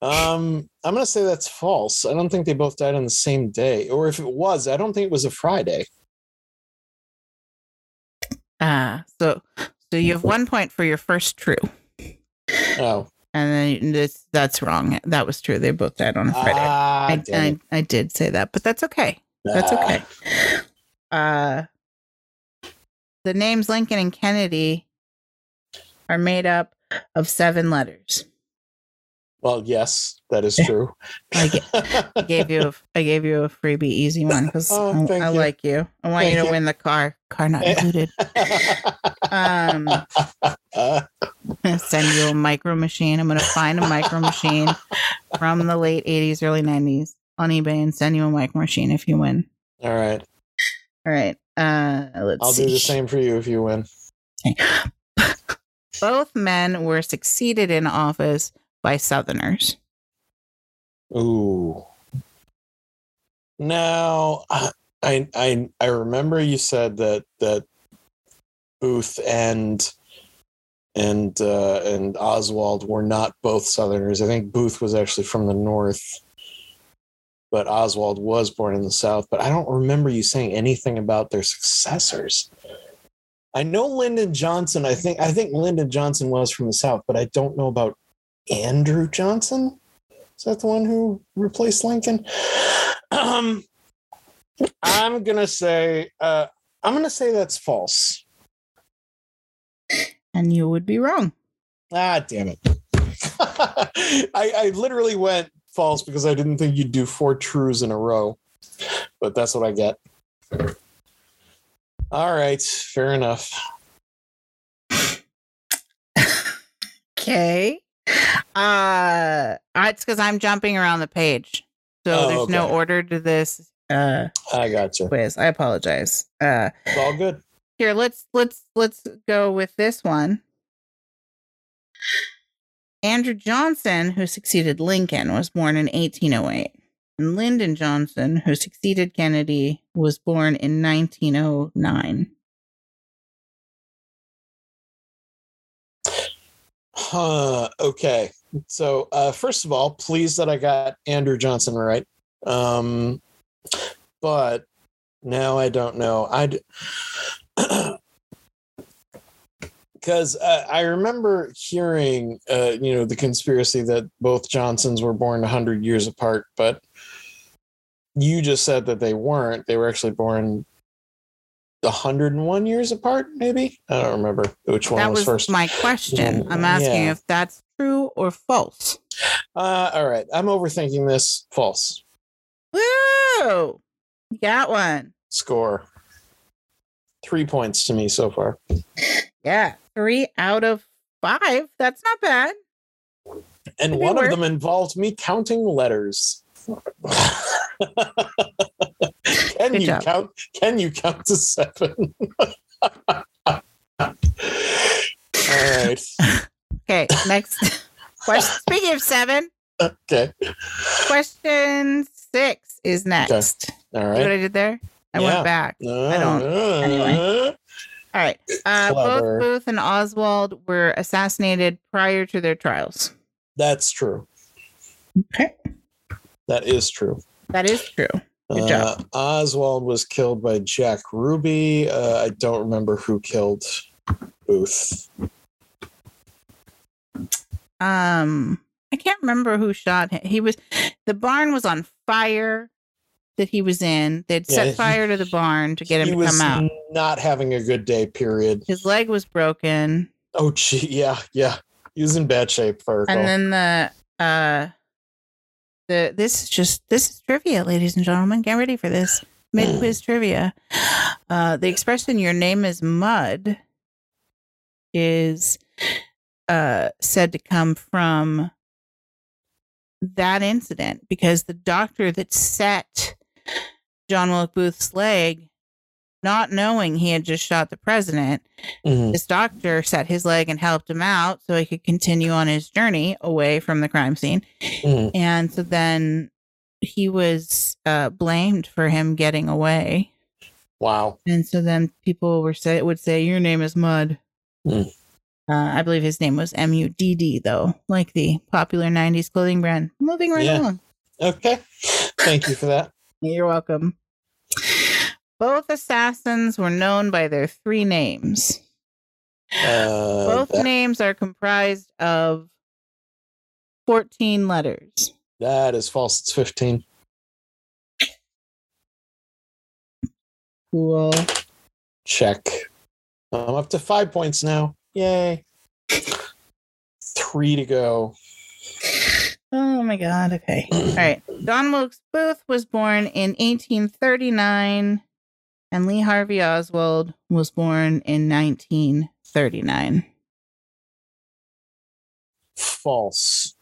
Um, I'm going to say that's false. I don't think they both died on the same day. Or if it was, I don't think it was a Friday. uh so so you have one point for your first true Oh, and then this that's wrong that was true they both died on a friday ah, I, I, I did say that but that's okay. That's Ah. okay. Uh, the names Lincoln and Kennedy are made up of seven letters. Well, yes, that is true. I I gave you a, I gave you a freebie easy one because Oh, I, I you. like you. I want Thank you to you. win the car. Car not included. Um, send you a micro machine. I'm gonna find a micro machine from the late '80s, early '90s on eBay and send you a micro machine if you win. all right. All right. Uh, let's I'll see. do the same for you if you win. Both men were succeeded in office by Southerners. Ooh. Now, I I I remember you said that that Booth and and uh, and Oswald were not both Southerners. I think Booth was actually from the North, but Oswald was born in the South. But I don't remember you saying anything about their successors. I know Lyndon Johnson. I think I think Lyndon Johnson was from the South, but I don't know about Andrew Johnson. Is that the one who replaced Lincoln? Um, I'm gonna say uh, I'm gonna say that's false. And you would be wrong. Ah, damn it! I, I literally went false because I didn't think you'd do four trues in a row, but that's what I get. All right, fair enough. Okay. Uh it's because I'm jumping around the page. So Oh, there's no order to this uh I got you. quiz. I apologize. Uh It's all good. here let's let's let's go with this one. Andrew Johnson, who succeeded Lincoln, was born in 1808. And Lyndon Johnson, who succeeded Kennedy, was born in 1909. Huh. Okay. So, uh, first of all, pleased that I got Andrew Johnson right. Um, but now I don't know. I'd because uh, I remember hearing, uh, you know, the conspiracy that both Johnsons were born hundred years apart, but you just said that they weren't. They were actually born 101 years apart, maybe. I don't remember which one that was, was first. my question. I'm asking yeah. if that's true or false. Uh, all right. I'm overthinking this. False. Woo! You got one. Score. Three points to me so far. Yeah. Three out of five. That's not bad. and one of them involved me counting letters. Can Good you job. count? Can you count to seven? All right. Okay, next question. Speaking of seven, Okay. question six is next. All See what I did there? I Yeah. went back. I don't. anyway. All right. Uh, both Booth and Oswald were assassinated prior to their trials. That's true. Okay. That is true. That is true. Good Uh. Oswald was killed by Jack Ruby. Uh, I don't remember who killed Booth. Um, I can't remember who shot him. He was the barn was on fire that he was in. They'd Yeah, set fire to the barn to get him to come out. not having a good day. Period. His leg was broken, Oh, gee, yeah, yeah. He was in bad shape. recall. and then the uh the this is just this is trivia, ladies and gentlemen. Get ready for this mid quiz trivia. Uh, the expression "your name is mud" is uh said to come from that incident because the doctor that set John Wilkes Booth's leg, not knowing he had just shot the president, Mhm. this doctor set his leg and helped him out so he could continue on his journey away from the crime scene. Mhm. And so then he was uh, blamed for him getting away. Wow. And so then people were say would say your name is Mud. Hmm. Uh, I believe his name was M U D D though, like the popular '90s clothing brand. Moving right Yeah. along. Okay. Thank you for that. You're welcome. Both assassins were known by their three names. Uh, Both that, names are comprised of 14 letters. that is false. It's 15. Cool. Check. I'm up to five points now. Yay. Three to go. Oh my god. Okay. All right. John Wilkes Booth was born in 1839 and Lee Harvey Oswald was born in 1939. False.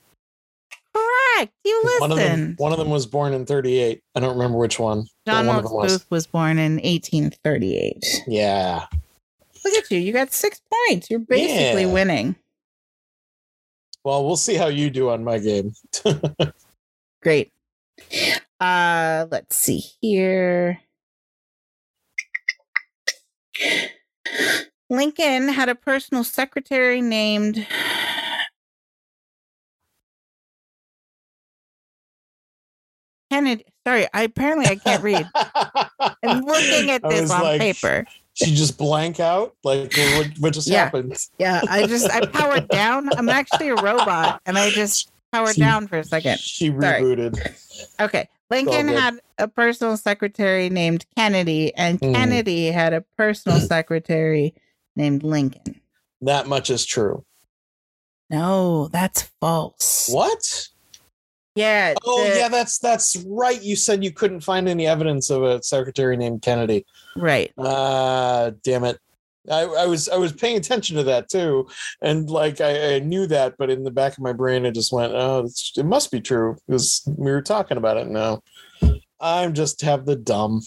Correct. You One of them. listen. One of them was born in 38. I don't remember which one. but John one of Wilkes them was. Booth was born in 1838. Yeah. Look at you. You got six points. You're basically Yeah. winning. Well, we'll see how you do on my game. Great. Uh let's see here. Lincoln had a personal secretary named Kennedy. Sorry, I apparently I can't read. I'm looking at this on like, paper. She just blank out? Like, what, what just Yeah. happened? Yeah, I just I powered down. I'm actually a robot and I just powered She- down for a second. She Sorry. rebooted. Okay. Lincoln had a personal secretary named Kennedy, and Mm. Kennedy had a personal secretary named Lincoln. That much is true. No, that's false. What? Yeah. Oh the- yeah, that's that's right. You said you couldn't find any evidence of a secretary named Kennedy. Right. Ah, damn it. I, I was I was paying attention to that too, and like I, I knew that, but in the back of my brain, I just went, "Oh, it must be true," because we were talking about it. now. I'm just have the dumb.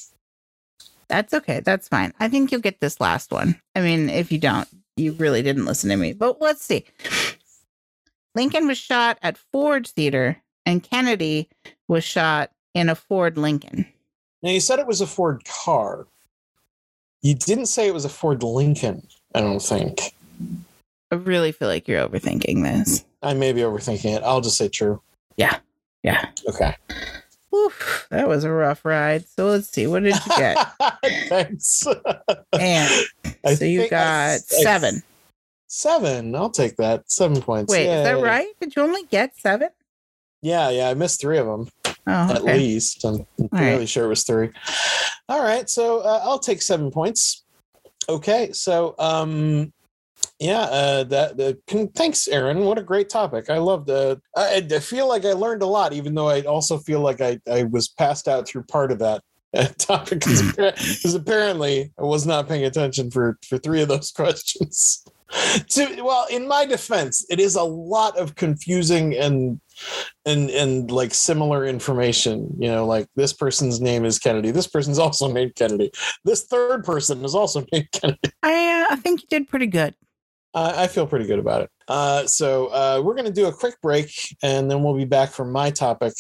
That's okay. That's fine. I think you'll get this last one. I mean, if you don't, you really didn't listen to me. But let's see. Lincoln was shot at Ford Theater, and Kennedy was shot in a Ford Lincoln. Now you said it was a Ford car. You didn't say it was a Ford Lincoln. I don't think. I really feel like you're overthinking this. I may be overthinking it. I'll just say true. Yeah. Yeah. Okay. Oof, that was a rough ride. So let's see. What did you get? Thanks. And I so you think I- got I- seven. Seven. I'll take that. Seven points. Wait, is that right? Did you only get seven? Yeah, yeah. I missed three of them Oh, at okay. least. I'm right. fairly sure it was three. All right, so uh, I'll take seven points. Okay, so um, yeah, uh, that. Uh, thanks, Aaron. What a great topic. I loved. Uh, I, I feel like I learned a lot, even though I also feel like I I was passed out through part of that. uh, Topic because apparently I was not paying attention for for three of those questions. To well in my defense it is a lot of confusing and and and like similar information you know like this person's name is kennedy this person's also named kennedy this third person is also named kennedy I uh, I think you did pretty good. I I feel pretty good about it. Uh, so uh, we're going to do a quick break, and then we'll be back for my topic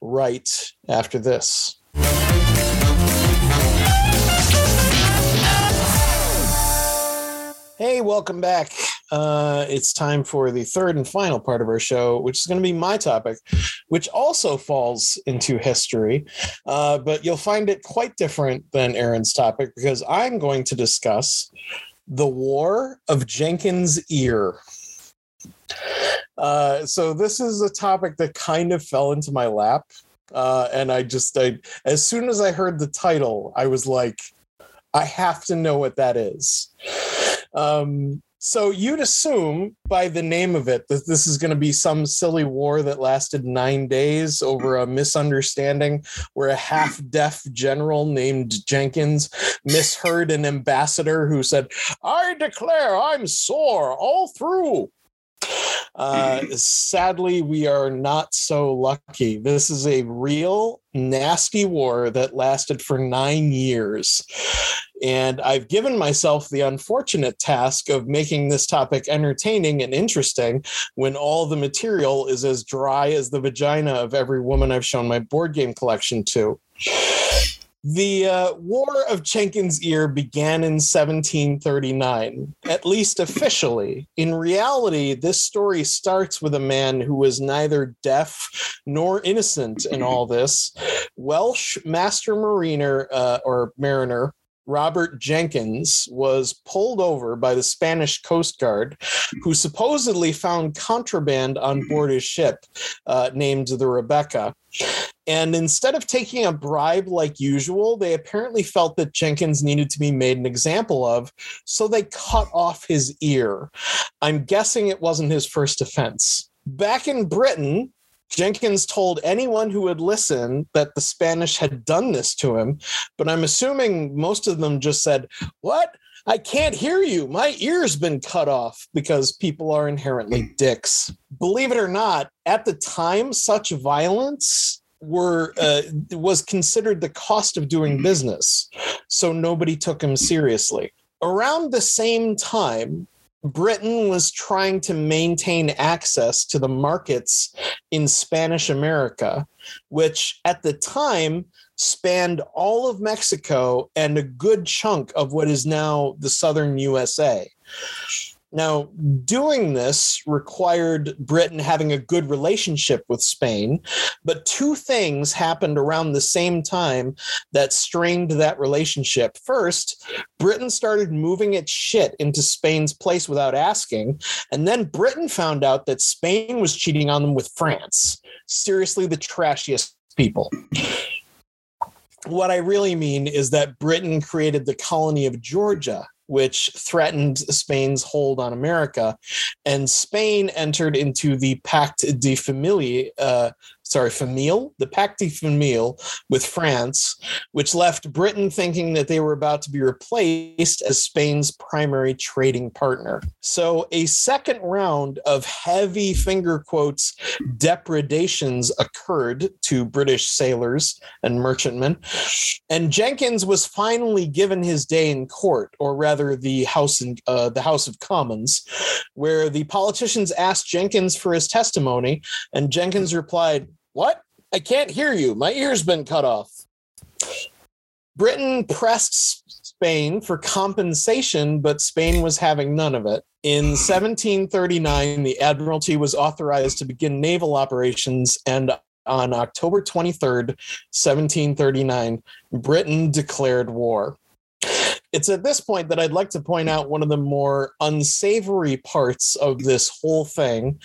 right after this. Hey, welcome back. Uh, it's time for the third and final part of our show, which is going to be my topic, which also falls into history, uh, but you'll find it quite different than Aaron's topic because I'm going to discuss the War of Jenkins' Ear. Uh, so this is a topic that kind of fell into my lap, uh, and I just, I, as soon as I heard the title, I was like, I have to know what that is. Um, so you'd assume by the name of it that this is going to be some silly war that lasted nine days over a misunderstanding where a half-deaf general named Jenkins misheard an ambassador who said, "I declare I'm sore all through." Uh, sadly, we are not so lucky. This is a real nasty war that lasted for nine years. And I've given myself the unfortunate task of making this topic entertaining and interesting when all the material is as dry as the vagina of every woman I've shown my board game collection to. The uh, War of Jenkins' Ear began in 1739, at least officially. In reality, this story starts with a man who was neither deaf nor innocent in all this. Welsh master mariner uh, or mariner Robert Jenkins was pulled over by the Spanish Coast Guard, who supposedly found contraband on board his ship uh, named the Rebecca. And instead of taking a bribe like usual, they apparently felt that Jenkins needed to be made an example of, so they cut off his ear. I'm guessing it wasn't his first offense. Back in Britain, Jenkins told anyone who would listen that the Spanish had done this to him, but I'm assuming most of them just said, What? I can't hear you. My ear's been cut off because people are inherently dicks. Believe it or not, at the time, such violence were uh, was considered the cost of doing business, so nobody took him seriously. Around the same time, Britain was trying to maintain access to the markets in Spanish America, which at the time spanned all of Mexico and a good chunk of what is now the southern USA. Now, doing this required Britain having a good relationship with Spain, but two things happened around the same time that strained that relationship. First, Britain started moving its shit into Spain's place without asking, and then Britain found out that Spain was cheating on them with France. Seriously, the trashiest people what I really mean is that Britain created the colony of Georgia, which threatened Spain's hold on America, and Spain entered into the Pacte de Famille, uh, sorry, Famille, the Pacte Famille with France, which left Britain thinking that they were about to be replaced as Spain's primary trading partner. So a second round of heavy finger quotes depredations occurred to British sailors and merchantmen, and Jenkins was finally given his day in court, or rather, the House in, uh, the House of Commons, where the politicians asked Jenkins for his testimony, and Jenkins replied, "What? I can't hear you. My ear's been cut off." Britain pressed Spain for compensation, but Spain was having none of it. In 1739, the Admiralty was authorized to begin naval operations, and on October 23rd, 1739, Britain declared war. It's at this point that I'd like to point out one of the more unsavory parts of this whole thing.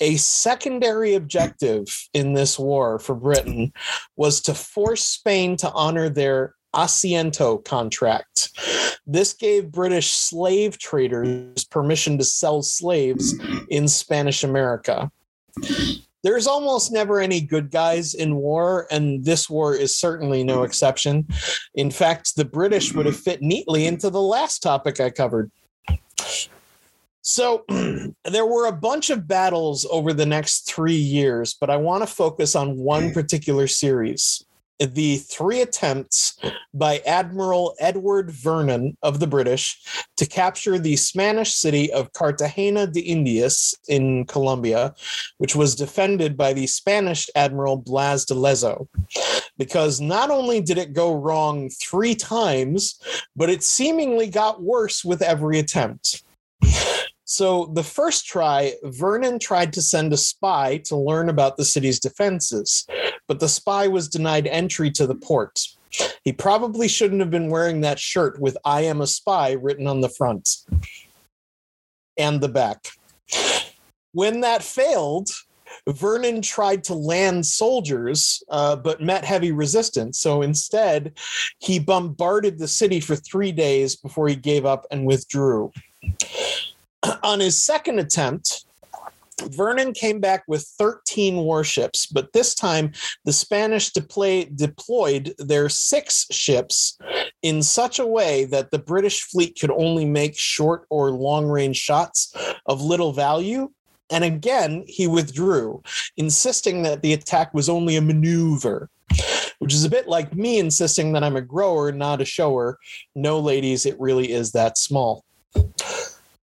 A secondary objective in this war for Britain was to force Spain to honor their Asiento contract. This gave British slave traders permission to sell slaves in Spanish America. There's almost never any good guys in war, and this war is certainly no mm-hmm. exception. In fact, the British would have mm-hmm. fit neatly into the last topic I covered. So there were a bunch of battles over the next three years, but I want to focus on one mm. particular series. The three attempts by Admiral Edward Vernon of the British to capture the Spanish city of Cartagena de Indias in Colombia, which was defended by the Spanish Admiral Blas de Lezo. Because not only did it go wrong three times, but it seemingly got worse with every attempt. So, the first try, Vernon tried to send a spy to learn about the city's defenses, but the spy was denied entry to the port. He probably shouldn't have been wearing that shirt with I am a spy written on the front and the back. When that failed, Vernon tried to land soldiers, uh, but met heavy resistance. So instead, he bombarded the city for three days before he gave up and withdrew. On his second attempt, Vernon came back with 13 warships, but this time the Spanish deploy, deployed their six ships in such a way that the British fleet could only make short or long range shots of little value. And again, he withdrew, insisting that the attack was only a maneuver, which is a bit like me insisting that I'm a grower, not a shower. No, ladies, it really is that small.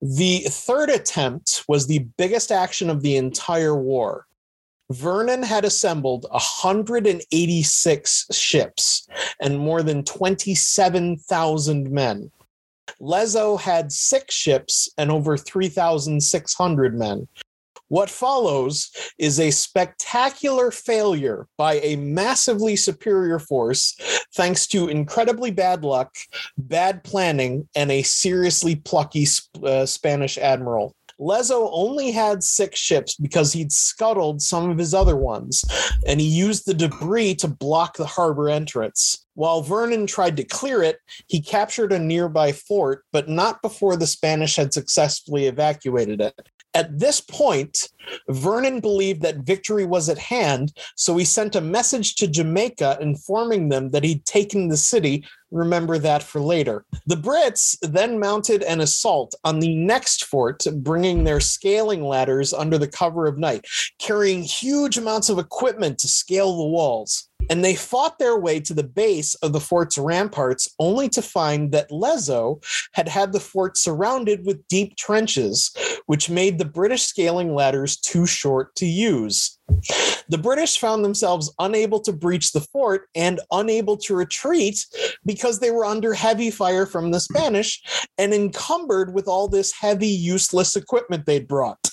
The third attempt was the biggest action of the entire war. Vernon had assembled 186 ships and more than 27,000 men. Lezo had six ships and over 3,600 men. What follows is a spectacular failure by a massively superior force, thanks to incredibly bad luck, bad planning, and a seriously plucky uh, Spanish admiral. Lezo only had six ships because he'd scuttled some of his other ones, and he used the debris to block the harbor entrance. While Vernon tried to clear it, he captured a nearby fort, but not before the Spanish had successfully evacuated it. At this point, Vernon believed that victory was at hand, so he sent a message to Jamaica informing them that he'd taken the city. Remember that for later. The Brits then mounted an assault on the next fort, bringing their scaling ladders under the cover of night, carrying huge amounts of equipment to scale the walls and they fought their way to the base of the fort's ramparts only to find that Lezo had had the fort surrounded with deep trenches, which made the British scaling ladders too short to use. The British found themselves unable to breach the fort and unable to retreat because they were under heavy fire from the Spanish and encumbered with all this heavy, useless equipment they'd brought.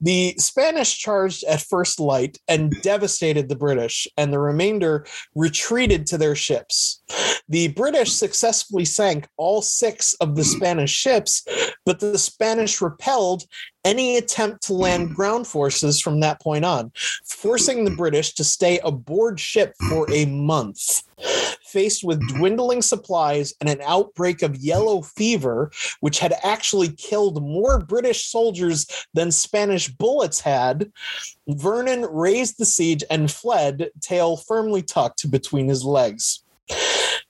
The Spanish charged at first light and mm. devastated the British, and the remainder retreated to their ships. The British successfully sank all six of the mm. Spanish ships, but the Spanish repelled any attempt to land mm. ground forces from that point on, forcing the British to stay aboard ship for a month. Faced with mm-hmm. dwindling supplies and an outbreak of yellow fever, which had actually killed more British soldiers than Spanish bullets had, Vernon raised the siege and fled, tail firmly tucked between his legs.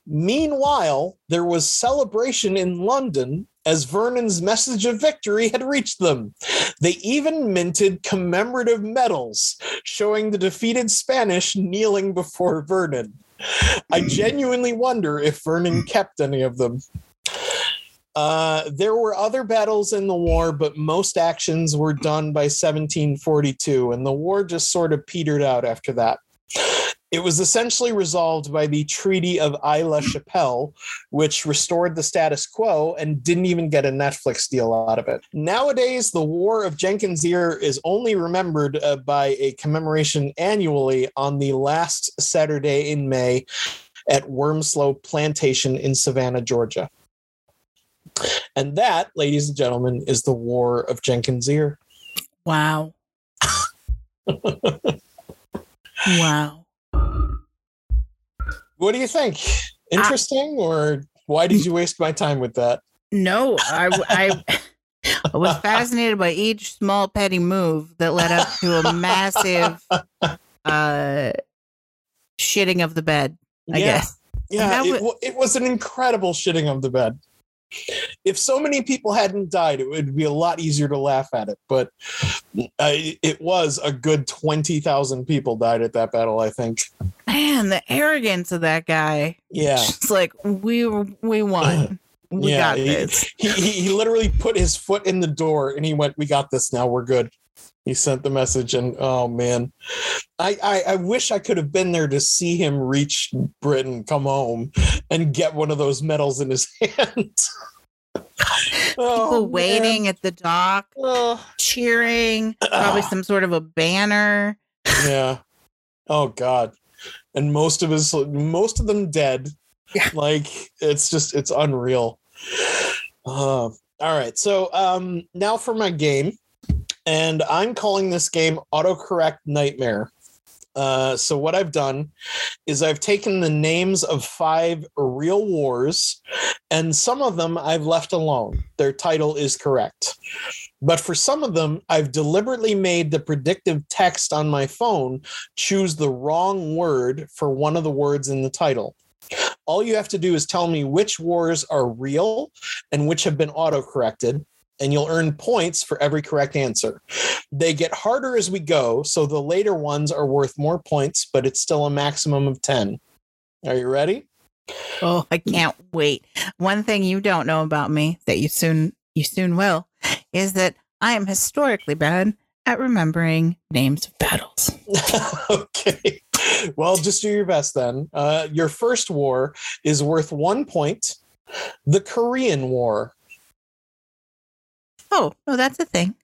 Meanwhile, there was celebration in London as Vernon's message of victory had reached them. They even minted commemorative medals showing the defeated Spanish kneeling before Vernon. I genuinely wonder if Vernon kept any of them. Uh, there were other battles in the war, but most actions were done by 1742, and the war just sort of petered out after that. It was essentially resolved by the Treaty of Aix la Chapelle, which restored the status quo and didn't even get a Netflix deal out of it. Nowadays, the War of Jenkins Ear is only remembered uh, by a commemoration annually on the last Saturday in May at Wormsloe Plantation in Savannah, Georgia. And that, ladies and gentlemen, is the War of Jenkins Ear. Wow. wow. What do you think? Interesting, or why did you waste my time with that? No, I, I, I was fascinated by each small petty move that led up to a massive uh, shitting of the bed. I yeah. guess. Yeah, it, wa- it was an incredible shitting of the bed. If so many people hadn't died, it would be a lot easier to laugh at it. But uh, it was a good 20,000 people died at that battle, I think. Man, the arrogance of that guy. Yeah. It's like we we won. We Yeah, got this. He, he, he literally put his foot in the door and he went, We got this now. We're good. He sent the message, and oh man, I, I, I wish I could have been there to see him reach Britain, come home, and get one of those medals in his hand. Oh, People man. waiting at the dock, Oh. cheering, probably some sort of a banner. yeah oh god and most of his most of them dead Yeah. like it's just it's unreal uh, all right so um now for my game and i'm calling this game autocorrect nightmare uh, so what I've done is I've taken the names of five real wars, and some of them I've left alone. Their title is correct. But for some of them, I've deliberately made the predictive text on my phone choose the wrong word for one of the words in the title. All you have to do is tell me which wars are real and which have been autocorrected, and you'll earn points for every correct answer. They get harder as we go, so the later ones are worth more points, but it's still a maximum of 10. Are you ready? Oh, I can't wait. One thing you don't know about me that you soon you soon will is that I am historically bad at remembering names of battles. okay. Well, just do your best then. Uh, your first war is worth one point. The Korean War. Oh, no, that's a thing.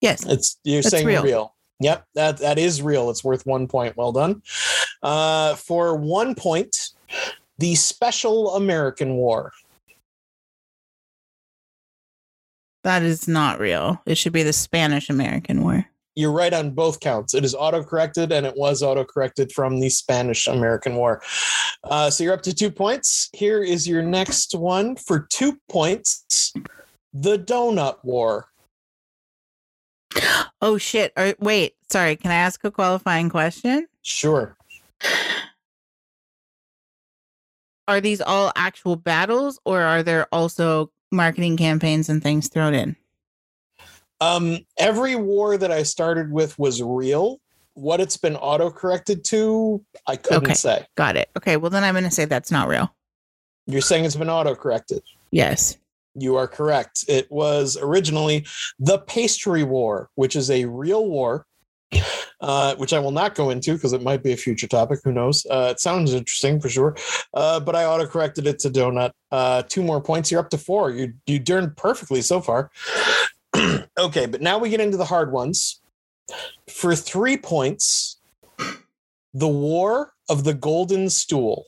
Yes. It's you're That's saying real. real. Yep, that that is real. It's worth one point. Well done. Uh, for one point, the Special American War. That is not real. It should be the Spanish American War. You're right on both counts. It is autocorrected, and it was autocorrected from the Spanish American War. Uh, so you're up to two points. Here is your next one for two points. The Donut War. Oh shit. Or, wait, sorry. Can I ask a qualifying question? Sure. Are these all actual battles or are there also marketing campaigns and things thrown in? Um, every war that I started with was real. What it's been autocorrected to, I couldn't Okay. say. Got it. Okay, well then I'm going to say that's not real. You're saying it's been autocorrected. Yes. You are correct. It was originally the Pastry War, which is a real war, uh, which I will not go into because it might be a future topic. Who knows? Uh, it sounds interesting for sure. Uh, but I autocorrected it to donut. Uh, two more points. You're up to four. You you turned perfectly so far. okay, but now we get into the hard ones. For three points, the War of the Golden Stool.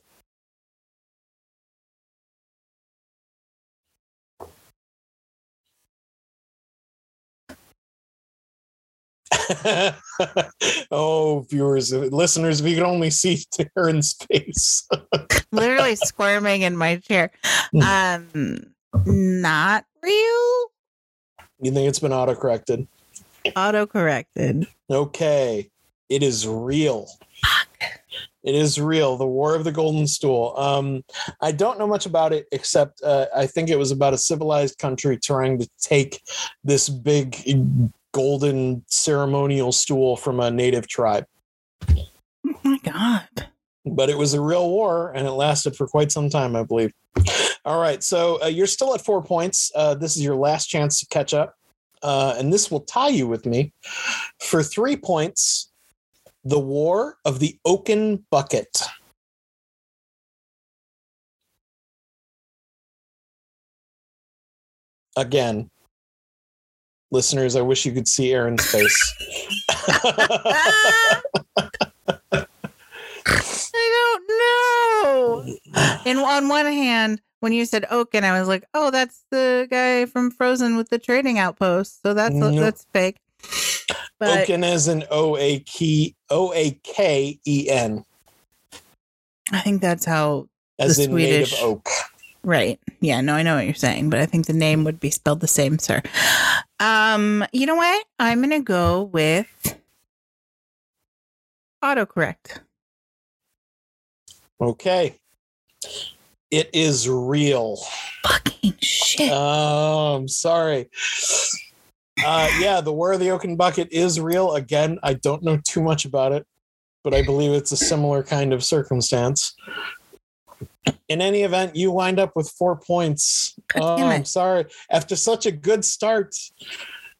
oh, viewers, listeners, if you could only see Aaron's face. Literally squirming in my chair. Um not real. you think it's been autocorrected? Auto-corrected. Okay, it is real. It is real. The War of the Golden Stool. Um, I don't know much about it except uh, I think it was about a civilized country trying to take this big golden ceremonial stool from a native tribe. Oh my god. but it was a real war and it lasted for quite some time, I believe. All right, so uh, you're still at four points. Uh, this is your last chance to catch up, uh, and this will tie you with me for three points. The War of the Oaken Bucket. Again, listeners, I wish you could see Aaron's face. I don't know. And on one hand, when you said Oaken, I was like, "Oh, that's the guy from Frozen with the trading outpost." So that's Nope. that's fake. But Oaken is an O A K O A K E N, I think that's how as The in native Swedish- oak. Right. Yeah, no, I know what you're saying, but I think the name would be spelled the same, sir. Um, you know what? I'm gonna go with autocorrect. Okay. It is real. Fucking shit. Oh, I'm sorry. Uh, yeah, the War of the Oaken Bucket is real. Again, I don't know too much about it, but I believe it's a similar kind of circumstance. In any event, you wind up with four points. Oh, I'm sorry. After such a good start.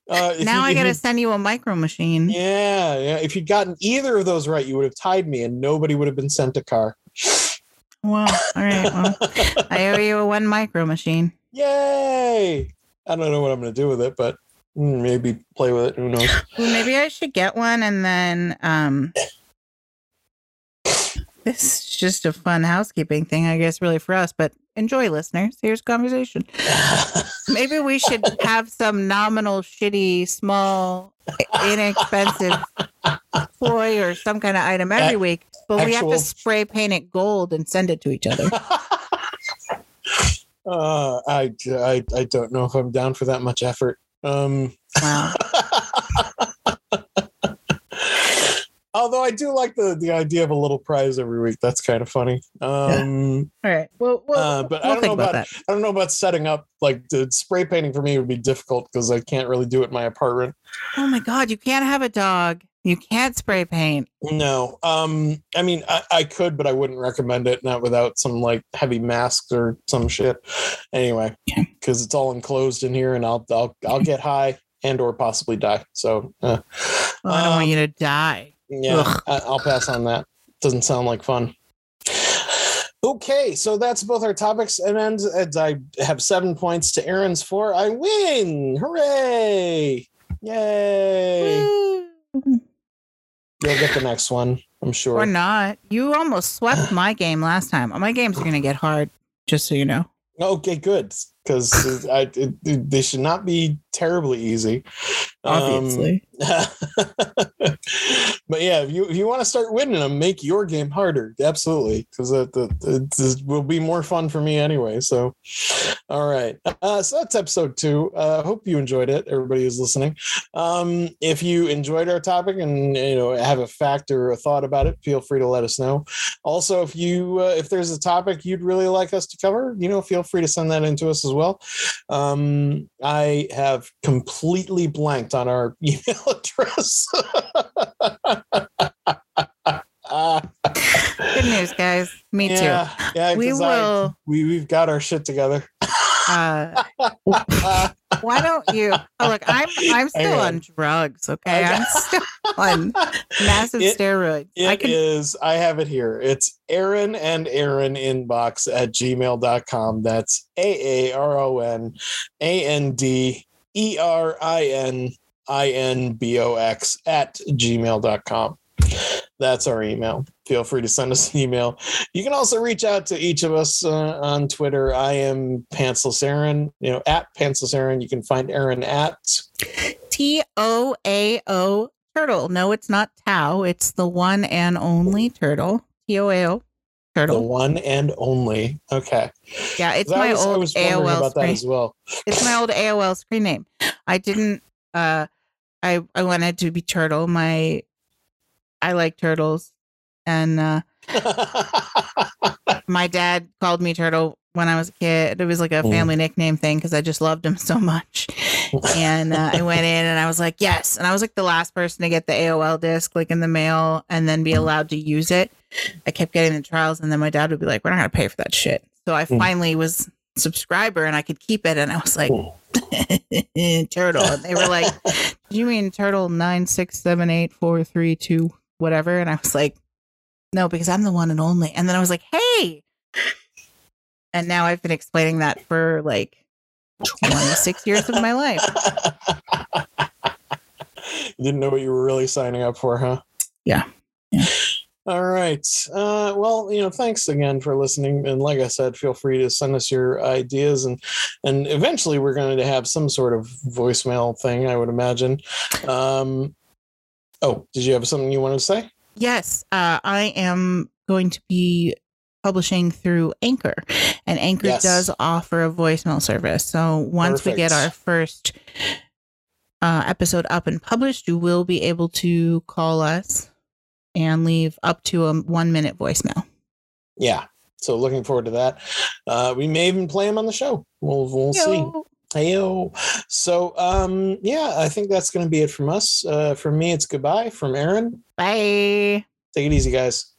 Uh, now you- I gotta send you a micro machine. Yeah, yeah. If you'd gotten either of those right, you would have tied me and nobody would have been sent a car. Well, all right. Well, I owe you a one micro machine. Yay! I don't know what I'm going to do with it, but mm, maybe play with it. Who knows? Well, maybe I should get one and then um this is just a fun housekeeping thing, I guess, really for us. But enjoy, listeners. Here's conversation. Maybe we should have some nominal, shitty, small, inexpensive toy or some kind of item every week, but we have to spray paint it gold and send it to each other. uh, I, I, I don't know if I'm down for that much effort. Um, Wow. although I do like the, the idea of a little prize every week. That's kind of funny. Um, All right. Well, well Uh, but I we'll don't think know about, about- that. I don't know about setting up like the spray painting for me would be difficult because I can't really do it in my apartment. Oh my God, you can't have a dog. You can't spray paint. No, um, I mean I, I could, but I wouldn't recommend it. Not without some like heavy masks or some shit. Anyway, because it's all enclosed in here, and I'll I'll I'll get high and or possibly die. So uh, Well, I don't want Um, you to die. Yeah, Ugh. I, I'll pass on that. Doesn't sound like fun. Okay, so that's both our topics, and then as I have seven points to Aaron's four. I win! Hooray! Yay! Woo. You'll get the next one, I'm sure. Or not. You almost swept my game last time. My games are going to get hard, just so you know. Okay, good. Because I it, it- they should not be terribly easy. Um, Obviously. but yeah, if you if you want to start winning them, make your game harder. Absolutely, because it, it, it, will be more fun for me anyway. So, all right. Uh, so that's episode two. Uh, hope you enjoyed it. Everybody who's listening. Um, if you enjoyed our topic and you know have a fact or a thought about it, feel free to let us know. Also, if you uh, if there's a topic you'd really like us to cover, you know, feel free to send that in to us as well. Um, I have completely blanked on our email address. Good news, guys. Me yeah, Yeah, We 'cause I- will- we we've got our shit together. Uh, why don't you? Oh, look, I'm I'm still on on. drugs. Okay, Okay. I'm still on massive It- steroids. I can. is- I have it here. It's Aaron and Erin inbox at gmail.com. That's A A R O N A N D E R I N I N B O X at gmail.com. That's our email. Feel free to send us an email. You can also reach out to each of us uh, on Twitter. I am Pantsless Aaron, you know, at Pantsless Aaron. You can find Erin at T O A O turtle. No, it's not Tau. It's the one and only turtle. T O A O Turtle. the one and only. Okay. Yeah, it's my was, old AOL about that screen. as well. It's my old AOL screen name. I didn't. Uh, I I wanted to be turtle. My I like turtles, and uh, my dad called me turtle when I was a kid. It was like a Mm. family nickname thing because I just loved him so much. And uh, I went in and I was like, yes. And I was like the last person to get the AOL disc like in the mail and then be allowed to use it. I kept getting the trials, and then my dad would be like, "We're not gonna pay for that shit." So I Mm. finally was subscriber and I could keep it, and I was like, turtle. And they were like, "Do you mean turtle nine six seven eight four three two whatever?" And I was like, "No, because I'm the one and only." And then I was like, "Hey," and now I've been explaining that for like 26 years of my life. you didn't know what you were really signing up for, huh? Yeah. Yeah. All right. Uh, well, you know, thanks again for listening. And like I said, feel free to send us your ideas, and and eventually we're going to have some sort of voicemail thing, I would imagine. Um, oh, did you have something you wanted to say? Yes, uh, I am going to be publishing through Anchor, and Anchor Yes. does offer a voicemail service. So once we get our first uh, episode up and published, you will be able to call us and leave up to a one minute voicemail. Yeah. So looking forward to that. Uh, we may even play them on the show. We'll we'll see. Yo. Heyo. So um yeah, I think that's gonna be it from us. Uh from me, it's goodbye. From Aaron. Bye. Take it easy, guys.